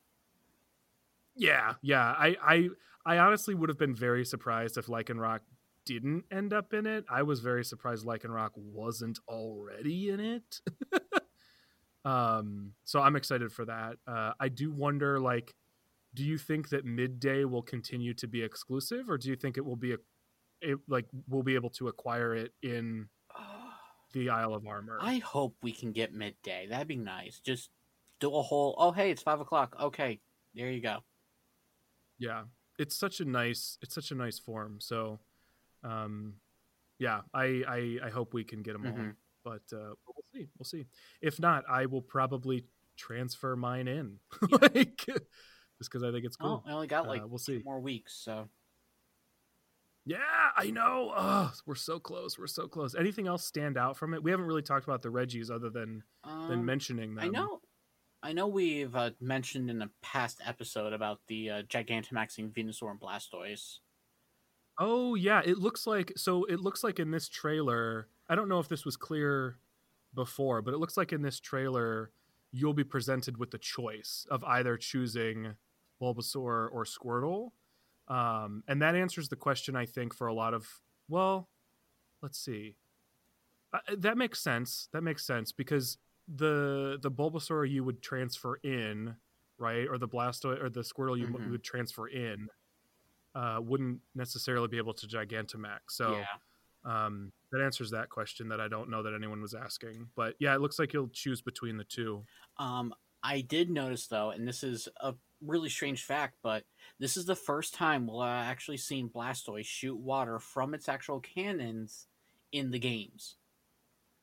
Yeah, yeah. I, I, I honestly would have been very surprised if Lycanroc didn't end up in it. I was very surprised Lycanroc wasn't already in it. um, so I'm excited for that. Uh, I do wonder, like, do you think that midday will continue to be exclusive, or do you think it will be a, it, like, we'll be able to acquire it in the Isle of Armor? I hope we can get midday. That'd be nice. Just do a whole. Oh, hey, it's five o'clock. Okay, there you go. yeah it's such a nice it's such a nice form so um yeah i i, I hope we can get them all Mhm. but uh we'll see we'll see if not i will probably transfer mine in Yeah. like just because i think it's Oh, cool I only got like Uh, we'll see. more weeks. So yeah i know oh we're so close we're so close anything else stand out from it we haven't really talked about the regis other than than um, mentioning them I know. I know we've uh, mentioned in a past episode about the uh, Gigantamaxing Venusaur and Blastoise. Oh yeah, it looks like so it looks like in this trailer, I don't know if this was clear before, but it looks like in this trailer you'll be presented with the choice of either choosing Bulbasaur or Squirtle. Um, and that answers the question I think for a lot of well, let's see. Uh, that makes sense. That makes sense because the the Bulbasaur you would transfer in, right? Or the Blastoise or the Squirtle you Mhm. would transfer in uh, wouldn't necessarily be able to Gigantamax. So yeah, um, that answers that question that I don't know that anyone was asking. But yeah, it looks like you'll choose between the two. Um, I did notice though, and this is a really strange fact, but this is the first time we'll uh, actually seen Blastoise shoot water from its actual cannons in the games,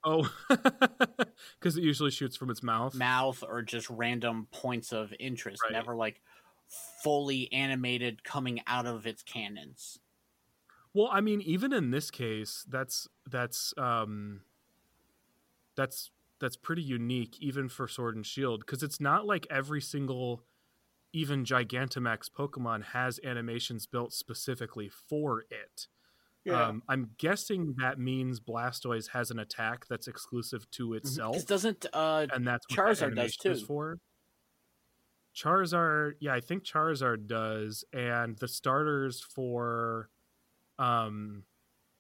Oh, because it usually shoots from its mouth. mouth or just random points of interest, Right. never like fully animated coming out of its cannons. Well, I mean, even in this case, that's that's um, that's that's pretty unique, even for Sword and Shield, because it's not like every single, even Gigantamax Pokemon has animations built specifically for it. Um, I'm guessing that means Blastoise has an attack that's exclusive to itself, 'Cause doesn't uh and that's what Charizard does too. for. Charizard, yeah, I think Charizard does, and the starters for, um,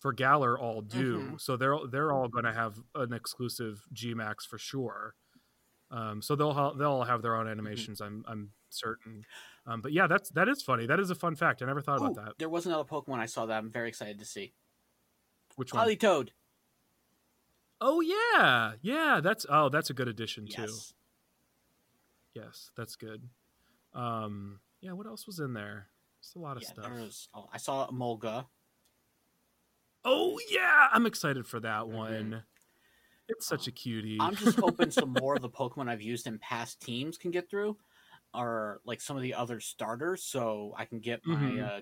for Galar all do. Mhm. So they're they're all going to have an exclusive G Max for sure. Um, so they'll ha- they'll all have their own animations. I'm I'm certain. Um, but yeah, that's that is funny. That is a fun fact. I never thought Ooh, about that. There was another Pokemon I saw that I'm very excited to see. Which one? Politoed. Oh yeah, yeah. That's oh, that's a good addition too. Yes. Yes, that's good. Um, yeah. What else was in there? It's a lot of Yeah, stuff. was, oh, I saw Molga. Oh yeah, I'm excited for that Mhm. one. It's such a cutie. I'm just hoping some more of the Pokemon I've used in past teams can get through, or like some of the other starters, so I can get my Mhm. uh,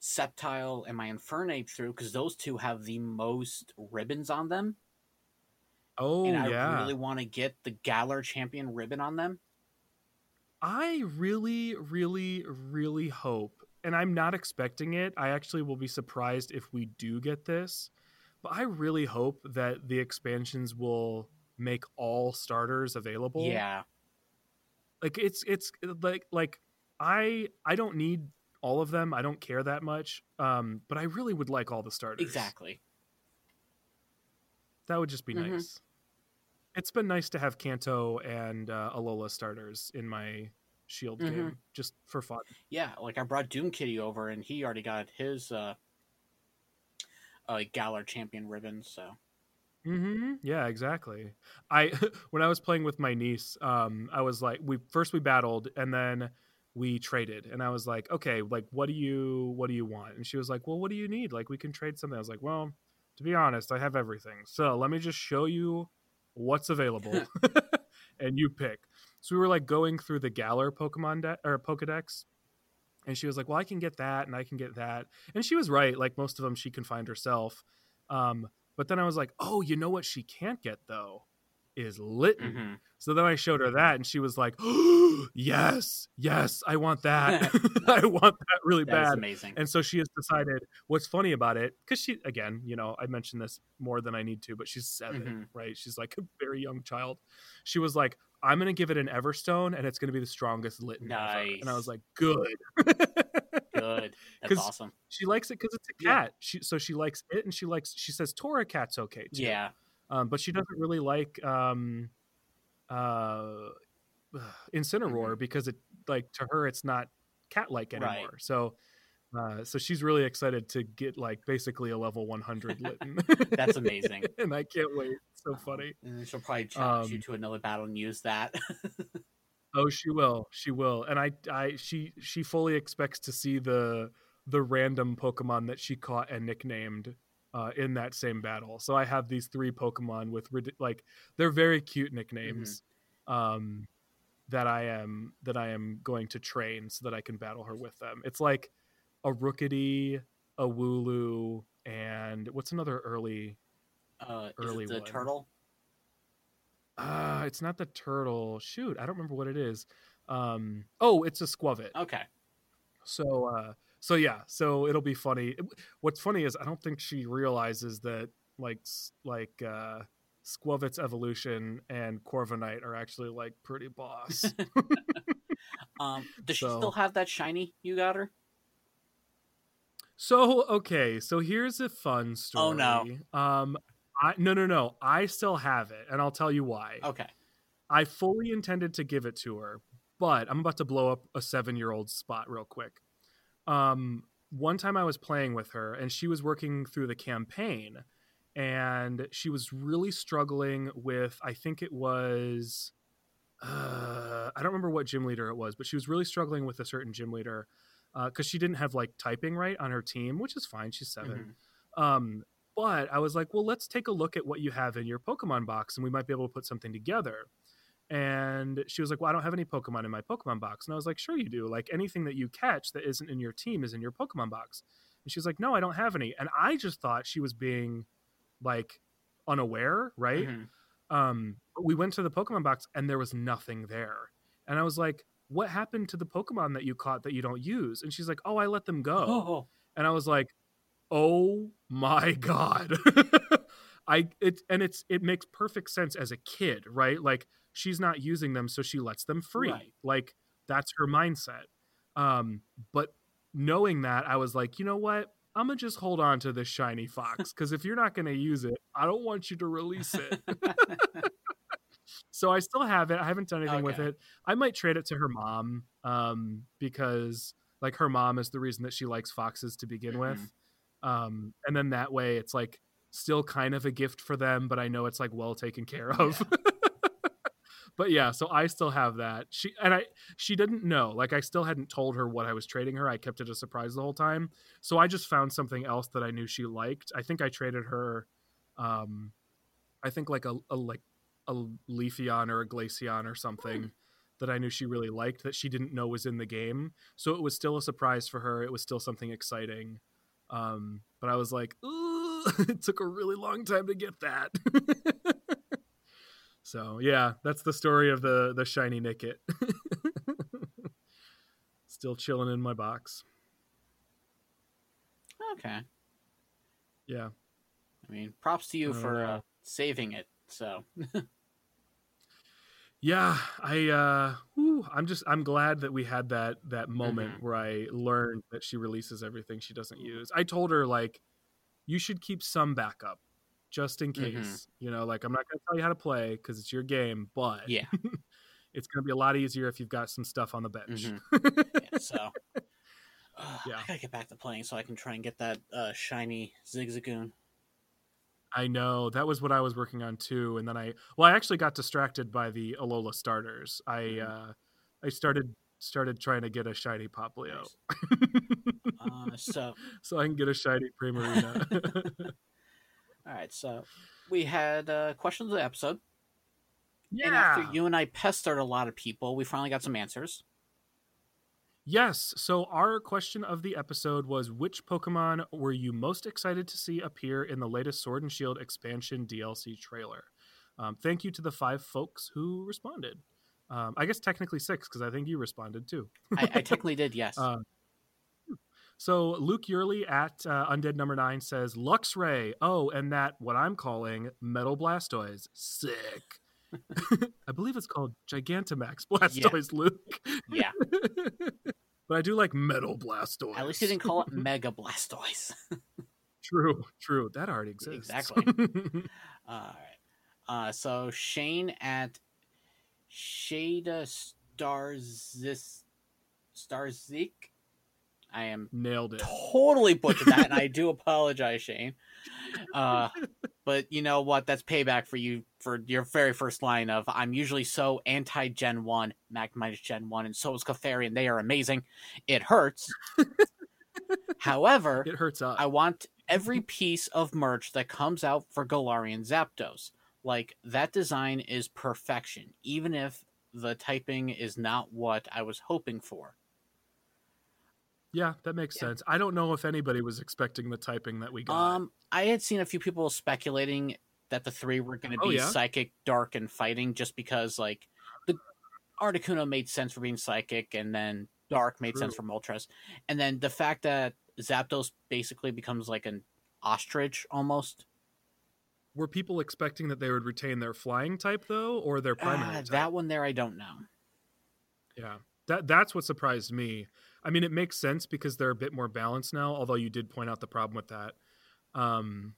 Sceptile and my Infernape through, because those two have the most ribbons on them, oh and I yeah. really want to get the Galar Champion ribbon on them. I really, really, really hope, and I'm not expecting it. I actually will be surprised if we do get this, but I really hope that the expansions will make all starters available. Yeah, like it's it's like like I I don't need all of them. I don't care that much. Um, but I really would like all the starters. exactly. That would just be Mhm. nice. It's been nice to have Kanto and uh, Alola starters in my Shield Mhm. game just for fun. Yeah, like I brought Doom Kitty over, and he already got his uh, uh Galar Champion ribbon. So hmm Yeah, exactly. I when I was playing with my niece, um, I was like, we first we battled and then we traded, and I was like, okay, like what do you what do you want? And she was like, well, what do you need? Like we can trade something. I was like, well, to be honest, I have everything. So let me just show you what's available, and you pick. So we were like going through the Galar Pokemon de- or Pokedex. And she was like, "Well, I can get that, and I can get that." And she was right. Like most of them, she can find herself. Um, but then I was like, oh, you know what she can't get though is Litten. mhm. So then I showed her that, and she was like, oh, yes, yes, I want that. I want that really that bad. amazing. And so she has decided what's funny about it, because she, again, you know, I mentioned this more than I need to, but she's 7 Mhm. right? She's like a very young child. She was like, I'm going to give it an Everstone, and it's going to be the strongest Litten ever. And I was like, good. Good. That's awesome. she likes it because it's a Yeah. cat. She so she likes it, and she likes. She says Torracat's okay too. Yeah. Um, but she doesn't really like um, uh, Incineroar because it like to her it's not cat like Mm-hmm. Right. anymore. So. Uh, so she's really excited to get like basically a level 100 Litten. That's amazing. and I can't wait. It's so funny. And she'll probably challenge you Um, to another battle and use that. Oh, she will. She will. And I, I, she, she fully expects to see the the random Pokemon that she caught and nicknamed uh, in that same battle. So I have these three Pokemon with like they're very cute nicknames um, that I am that I am going to train so that I can battle her with them. It's like a Rookidee, a Wooloo, and what's another early? uh, Early the one. turtle? Ah, it's not the turtle. Shoot, I don't remember what it is. Um, oh, it's a Skwovet. Okay. So uh so yeah, so it'll be funny. What's funny is I don't think she realizes that like like uh Skwovet's evolution and Corviknight are actually like pretty boss. Um, does she So- still have that shiny you got her? So okay, so here's a fun story. Oh, no. Um I no no no, I still have it and I'll tell you why. Okay. I fully intended to give it to her, but I'm about to blow up a seven year old spot real quick. Um, one time I was playing with her and she was working through the campaign and she was really struggling with, I think it was, uh, I don't remember what gym leader it was, but she was really struggling with a certain gym leader because she didn't have like typing right on her team, which is fine. She's 7 Mhm. um, but I was like, well, let's take a look at what you have in your Pokemon box, and we might be able to put something together. And she was like, well, I don't have any Pokemon in my Pokemon box. And I was like, sure, you do. Like anything that you catch that isn't in your team is in your Pokemon box. And she was like, no, I don't have any. And I just thought she was being like unaware, right? Mhm. Um, but we went to the Pokemon box and there was nothing there. And I was like, what happened to the Pokemon that you caught that you don't use? And she's like, oh, I let them go Oh, and I was like, "Oh my god!" I it and it's it makes perfect sense as a kid, right? Like she's not using them, so she lets them free. Right. Like that's her mindset. Um, but knowing that, I was like, you know what? I'm gonna just hold on to this shiny fox because if you're not gonna use it, I don't want you to release it. so I still have it. I haven't done anything with it. I might trade it to her mom um, because like her mom is the reason that she likes foxes to begin Mhm. with. Um, and then that way it's like still kind of a gift for them, but I know it's like well taken care of. but yeah, so I still have that. She and I she didn't know. Like I still hadn't told her what I was trading her. I kept it a surprise the whole time. So I just found something else that I knew she liked. I think I traded her um I think like a, a like a Leafeon or a Glaceon or something that I knew she really liked that she didn't know was in the game. So it was still a surprise for her. It was still something exciting. Um, but I was like, Ooh, it took a really long time to get that. so yeah, that's the story of the the shiny Nickit. still chilling in my box. Okay. Yeah. I mean, props to you Uh, for uh, saving it. So yeah i uh whew, i'm just i'm glad that we had that that moment Mhm. where i learned that she releases everything she doesn't use i told her like you should keep some backup just in case Mhm. you know like i'm not going to tell you how to play because it's your game but yeah. it's going to be a lot easier if you've got some stuff on the bench Mhm. yeah so uh, Yeah. I gotta get back to playing so I can try and get that uh, shiny Zigzagoon. I know that was what i was working on too and then i well i actually got distracted by the alola starters. I Mhm. uh i started started trying to get a shiny popplio Uh, so so i can get a shiny primarina. All right, so we had uh, questions of the episode, yeah and after you and I pestered a lot of people, we finally got some answers. Yes. So our question of the episode was which Pokemon were you most excited to see appear in the latest Sword and Shield expansion DLC trailer? Um, thank you to the five folks who responded. Um, I guess technically six because I think you responded too. I, I technically did, yes. Uh, so Luke Yurley at uh, Undead Number Nine says Luxray. Oh, and that what I'm calling Metal Blastoise. Sick. I believe it's called Gigantamax Blastoise, Luke. yeah, but I do like Metal Blastoise. at least you didn't call it Mega Blastoise. True, true. That already exists. Exactly. All right. Uh, so Shane at Shada Starzis Starzik. I am Nailed it. totally butchered that, and I do apologize, Shane. Uh, but you know what? That's payback for you for your very first line of "I'm usually so anti Gen One, Magnemite Gen One, and so is Clefairy, they are amazing. It hurts." However, It hurts us. I want every piece of merch that comes out for Galarian Zapdos. Like that design is perfection, even if the typing is not what I was hoping for. Yeah, that makes Yeah. sense. I don't know if anybody was expecting the typing that we got. Um, I had seen a few people speculating that the three were going to Oh, be yeah? psychic, dark, and fighting, just because like the Articuno made sense for being psychic, and then dark made sense for True. Moltres, and then the fact that Zapdos basically becomes like an ostrich almost. Were people expecting that they would retain their flying type though, or their primary Ah, type? that one there, I don't know. Yeah, that that's what surprised me. I mean, it makes sense because they're a bit more balanced now. Although you did point out the problem with that. Um,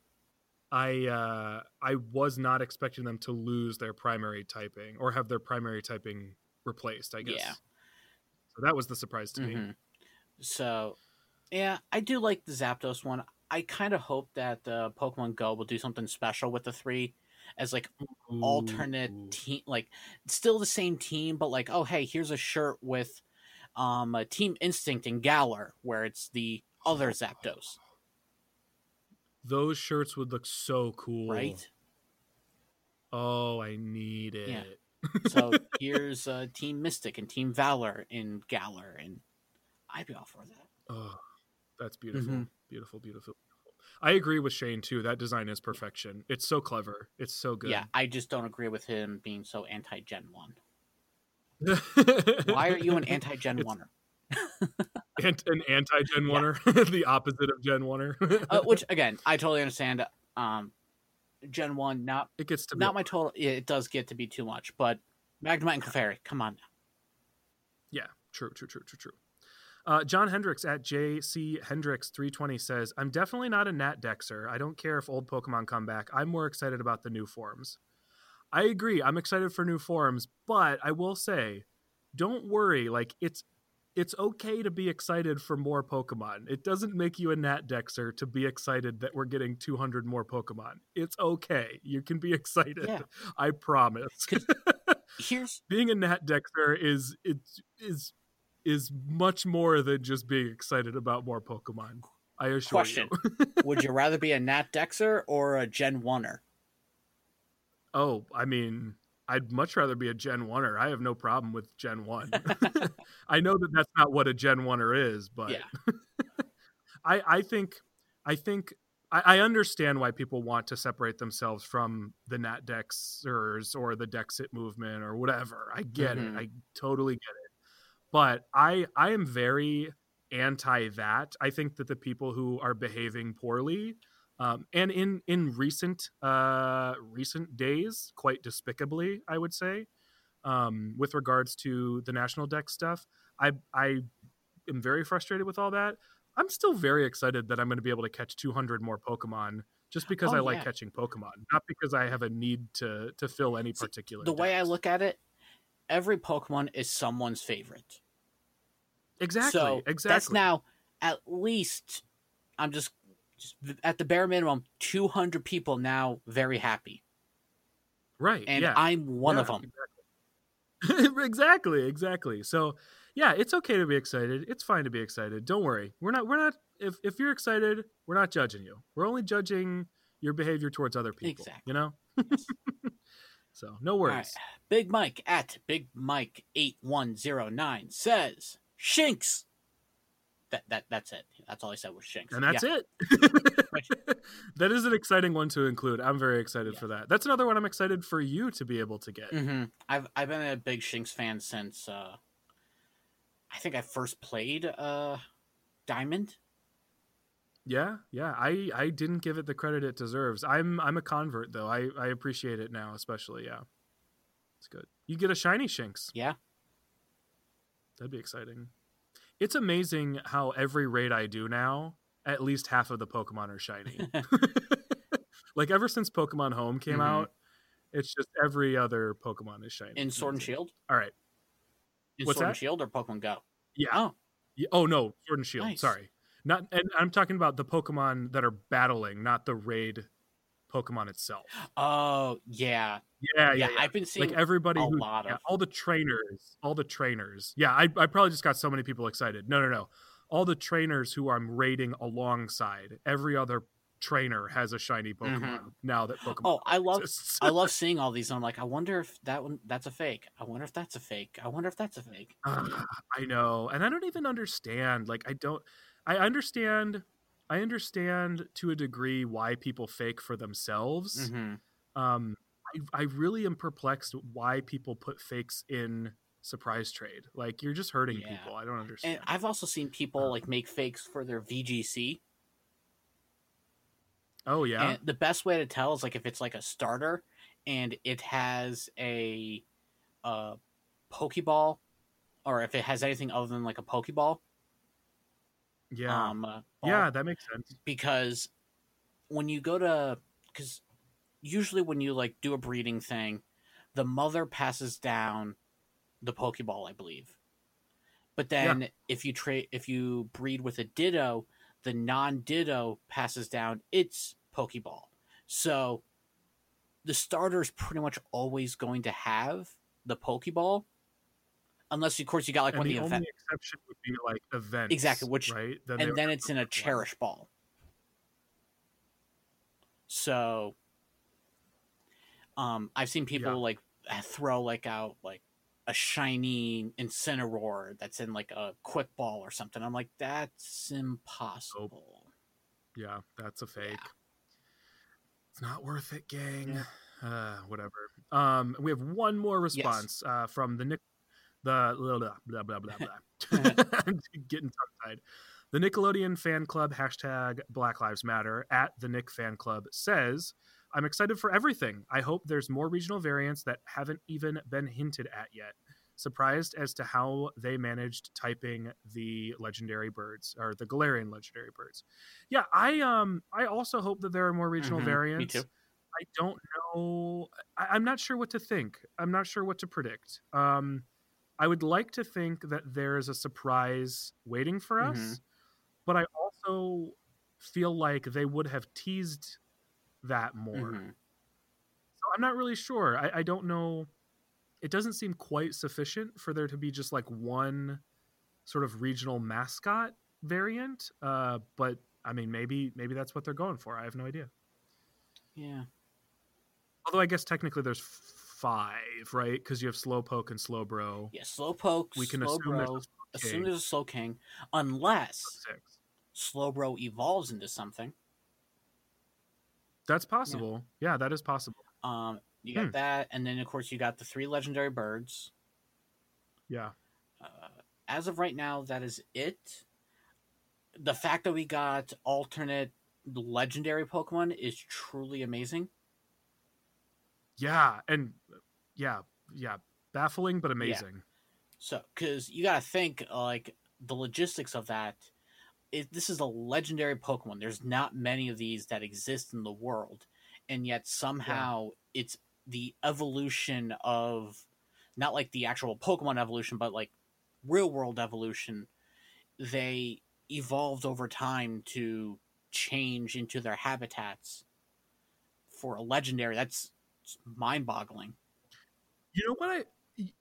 I uh, I was not expecting them to lose their primary typing or have their primary typing replaced. I guess. Yeah. So that was the surprise to me. Mhm. So, yeah, I do like the Zapdos one. I kind of hope that uh, Pokemon Go will do something special with the three as like alternate team, like still the same team, but like, oh hey, here's a shirt with um Team Instinct and Galar, where it's the other Zapdos, Those shirts would look so cool. right? Oh, I need it. Yeah. So here's uh, Team Mystic and Team Valor in Galar, and I'd be all for that. Oh, that's beautiful. Mhm. Beautiful, beautiful, beautiful. I agree with Shane too. That design is perfection. It's so clever. It's so good. Yeah, I just don't agree with him being so anti Gen One. Why are you an anti Gen? Ant- an anti Gen Yeah. Oneer, the opposite of Gen Oneer. uh, which again I totally understand. Um, Gen one, not it gets to be not my total. yeah, It does get to be too much, but Magnemite and Clefairy, come on. now. Yeah, true, true, true, true, true. Uh, John Hendricks at JC Hendricks 320 says, I'm definitely not a Nat Dexer. I don't care if old Pokemon come back. I'm more excited about the new forms. I agree. I'm excited for new forms, but I will say, don't worry. Like it's it's okay to be excited for more Pokemon. It doesn't make you a Nat Dexer to be excited that we're getting 200 more Pokemon. It's okay. You can be excited. Yeah. I promise. Here's being a Nat Dexter is it is is much more than just being excited about more Pokemon. I assure Question. you. would you rather be a Nat Dexer or a Gen Oneer? Oh, I mean, I'd much rather be a Gen Oneer. I have no problem with Gen One. I know that that's not what a Gen Oneer is, but Yeah. I I think I think I, I understand why people want to separate themselves from the Nat Dexers or the Dexit movement or whatever. I get Mhm. it. I totally get it. But I I am very anti that. I think that the people who are behaving poorly um, and in in recent uh, recent days, quite despicably, I would say, um, with regards to the national Dex stuff, I I am very frustrated with all that. I'm still very excited that I'm going to be able to catch 200 more Pokemon just because Oh, I like catching Pokemon, not because I have a need to to fill any See, particular. The way I look at it, every Pokemon is someone's favorite. exactly, so exactly. that's now at least I'm just, just at the bare minimum 200 people now very happy, right, and yeah. I'm one Yeah, of them. Exactly. exactly, exactly. So yeah, it's okay to be excited. It's fine to be excited. Don't worry. We're not we're not if if you're excited, we're not judging you. We're only judging your behavior towards other people. Exactly. You know? so no worries. right. Big Mike at Big Mike eight one zero nine says Shinx. That that that's it. That's all I said was Shinx. And that's Yeah. it. that is an exciting one to include. I'm very excited Yeah. for that. That's another one I'm excited for you to be able to get. hmm I've I've been a big Shinx fan since uh, I think I first played uh, Diamond. Yeah, yeah. I I didn't give it the credit it deserves. I'm I'm a convert though. I I appreciate it now, especially. Yeah, it's good. You get a shiny Shinx. Yeah. That'd be exciting. It's amazing how every raid I do now, at least half of the Pokemon are shiny. like ever since Pokemon Home came Mhm. out, it's just every other Pokemon is shiny. In Sword and Shield. All right. In What's Sword and? Shield or Pokemon Go. Yeah. Oh, Yeah, Oh no, Sword and Shield. Nice. Sorry, not. And I'm talking about the Pokemon that are battling, not the raid Pokemon itself. oh yeah, Yeah, yeah, yeah. I've been seeing like everybody a who, lot yeah, of- all the trainers, all the trainers. Yeah, I, I probably just got so many people excited. No, no, no. All the trainers who I'm raiding alongside, every other trainer has a shiny Pokemon now that Pokemon. Mm-hmm. Oh, I love. I love seeing all these. I'm like, I wonder if that one that's a fake. I wonder if that's a fake. I wonder if that's a fake. Ah, I know, and I don't even understand. Like, I don't. I understand. I understand to a degree why people fake for themselves. hmm Um, I, I really am perplexed why people put fakes in surprise trade. Like, you're just hurting Yeah. people. I don't understand. And I've also seen people like make fakes for their VGC. oh yeah, And the best way to tell is like if it's like a starter and it has a uh Pokeball or if it has anything other than like a Pokeball. Yeah, Um uh, yeah. That makes sense. because when you go to because usually when you like do a breeding thing the mother passes down the pokeball i believe but then if you trade if you breed with a ditto the non-ditto passes down its pokeball so the starter is pretty much always going to have the pokeball unless of course you got like and one of the the only event exception would be like events, Exactly, which- right? they and then it's in a cherish ball. So, um, I've seen people Yeah. like throw like out like a shiny Incineroar that's in like a quick ball or something. I'm like, that's impossible. Yeah, that's a fake. It's not worth it, gang. Uh, whatever. Um, we have one more response uh, from the Nick, the blah blah blah blah blah. I'm getting tongue tied. The Nickelodeon fan club hashtag Black Lives Matter at the Nick fan club says, "I'm excited for everything. I hope there's more regional variants that haven't even been hinted at yet." Surprised as to how they managed typing the legendary birds or the Galarian legendary birds. Yeah, I um I also hope that there are more regional Mhm, me variants. too. I don't know. I, I'm not sure what to think. I'm not sure what to predict. Um, I would like to think that there is a surprise waiting for us, Mhm. but I also feel like they would have teased that more. Mhm. So I'm not really sure. I, I don't know. It doesn't seem quite sufficient for there to be just like one sort of regional mascot variant. Uh, but I mean, maybe maybe that's what they're going for. I have no idea. Yeah. Although I guess technically there's five, right? Because you have Slowpoke and Slowbro. Yeah, Slowpoke, We can Slowbro, assume there's a assume there's a Slowking, unless Six. Slowbro evolves into something. That's possible. Yeah, that is possible. Um, you got Hmm. that, and then of course you got the three legendary birds. Yeah. Uh, as of right now, that is it. The fact that we got alternate legendary Pokemon is truly amazing. Yeah. And yeah, yeah. Baffling but amazing. So, because you gotta think like the logistics of that. It, this is a legendary Pokemon. There's not many of these that exist in the world, and yet somehow it's the evolution of not like the actual Pokemon evolution, but like real world evolution. They evolved over time to change into their habitats for a legendary. That's mind boggling. You know what I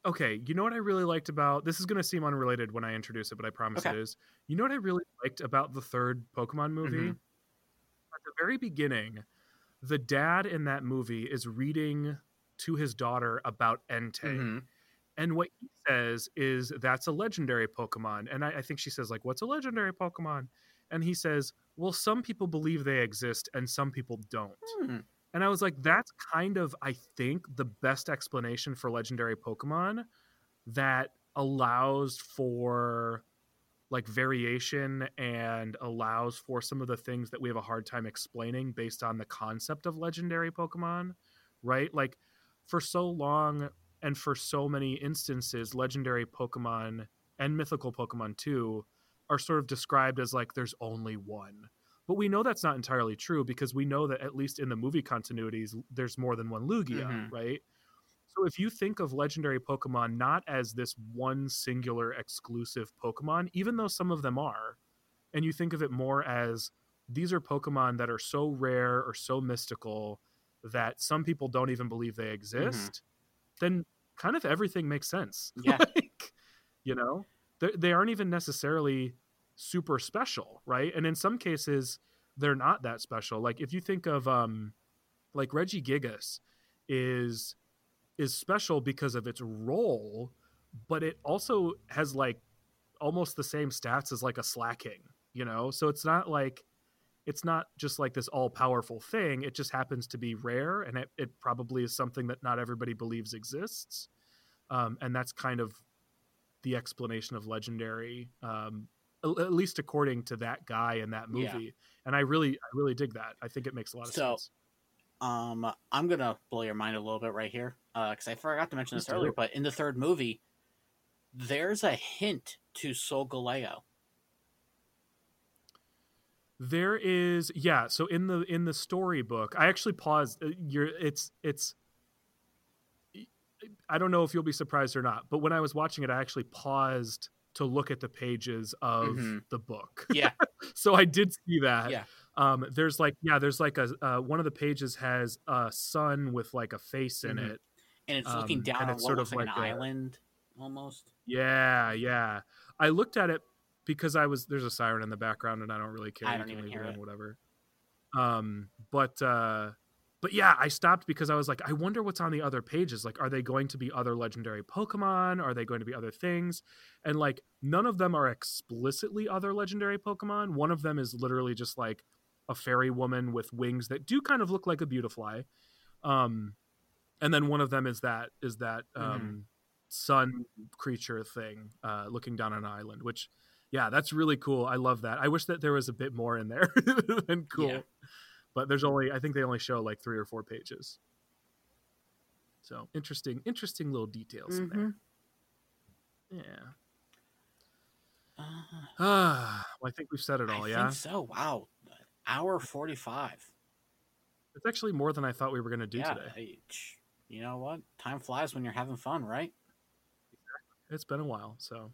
okay, you know what I really liked about this is gonna seem unrelated when I introduce it, but I promise Okay. it is. You know what I really liked about the third Pokemon movie? Mhm. At the very beginning, the dad in that movie is reading to his daughter about Entei. Mhm. And what he says is that's a legendary Pokemon. And I, I think she says, like, what's a legendary Pokemon? And he says, well, some people believe they exist and some people don't. Hmm. And I was like, that's kind of, I think, the best explanation for legendary Pokemon that allows for like variation and allows for some of the things that we have a hard time explaining based on the concept of legendary Pokemon, right? Like for so long and for so many instances, legendary Pokemon and mythical Pokemon too are sort of described as like there's only one. But we know that's not entirely true because we know that at least in the movie continuities, there's more than one Lugia, Mhm. right? So if you think of legendary Pokemon not as this one singular exclusive Pokemon, even though some of them are, and you think of it more as these are Pokemon that are so rare or so mystical that some people don't even believe they exist, then kind of everything makes sense. Yeah. like, you know, they they aren't even necessarily super special, right? And in some cases, they're not that special. Like if you think of um, like Regigigas is is special because of its role, but it also has like almost the same stats as like a Slaking, you know? So it's not like it's not just like this all powerful thing. It just happens to be rare and it, it probably is something that not everybody believes exists. Um, and that's kind of the explanation of legendary, um, at least according to that guy in that Yeah. movie. And I really, I really dig that. I think it makes a lot of So, sense. Um, I'm gonna blow your mind a little bit right here, because I forgot to mention this earlier. But in the third movie, there's a hint to Solgaleo. There is yeah, so in the in the storybook, I actually paused uh, you're it's it's I don't know if you'll be surprised or not, but when I was watching it I actually paused to look at the pages of Mhm. the book. Yeah, so I did see that. Yeah. Um there's like yeah, there's like a uh, one of the pages has a sun with like a face in Mhm. it. and it's Um, looking down and on it's what sort of like, like an a- island, almost. Yeah, yeah. I looked at it because I was there's a siren in the background and I don't really care. I don't can even leave hear it. Whatever. Um, but uh, but yeah, I stopped because I was like, I wonder what's on the other pages. Like, are they going to be other legendary Pokemon? Are they going to be other things? And like, none of them are explicitly other legendary Pokemon. One of them is literally just like a fairy woman with wings that do kind of look like a Beautifly. Um, and then one of them is that is that um, sun creature thing uh, looking down on an island, which yeah, that's really cool. I love that. I wish that there was a bit more in there than cool. Yeah. But there's only I think they only show like three or four pages. So interesting, interesting little details in there. Yeah. Uh, Ah, well, I think we've said it all. I yeah. so. Wow, hour forty-five. It's actually more than I thought we were going to do yeah, today. you know what? Time flies when you're having fun, right? It's been a while, so.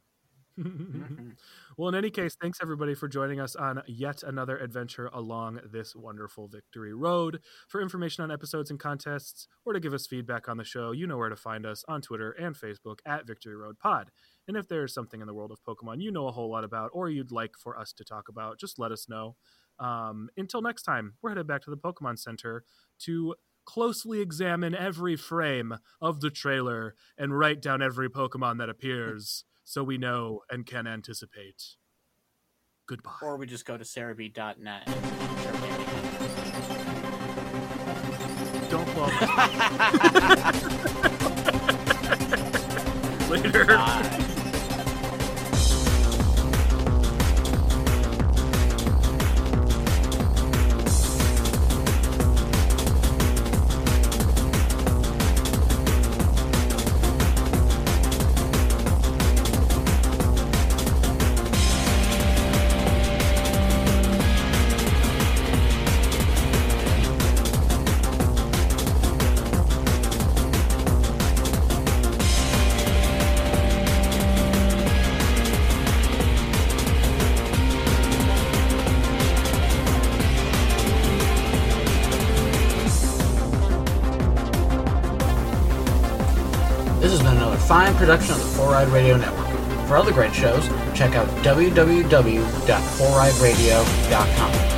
Well, in any case, thanks everybody for joining us on yet another adventure along this wonderful victory road. For information on episodes and contests, or to give us feedback on the show, you know where to find us on Twitter and Facebook at Victory Road Pod. And if there's something in the world of Pokemon you know a whole lot about, or you'd like for us to talk about, just let us know. Um, until next time, we're headed back to the Pokemon Center to closely examine every frame of the trailer and write down every Pokemon that appears so we know and can anticipate. Goodbye. Or we just go to serebii.net and start gaming. Don't blow Later. Bye. Production of the Four Ride Radio Network. For other great shows, check out www.fourrideradio.com.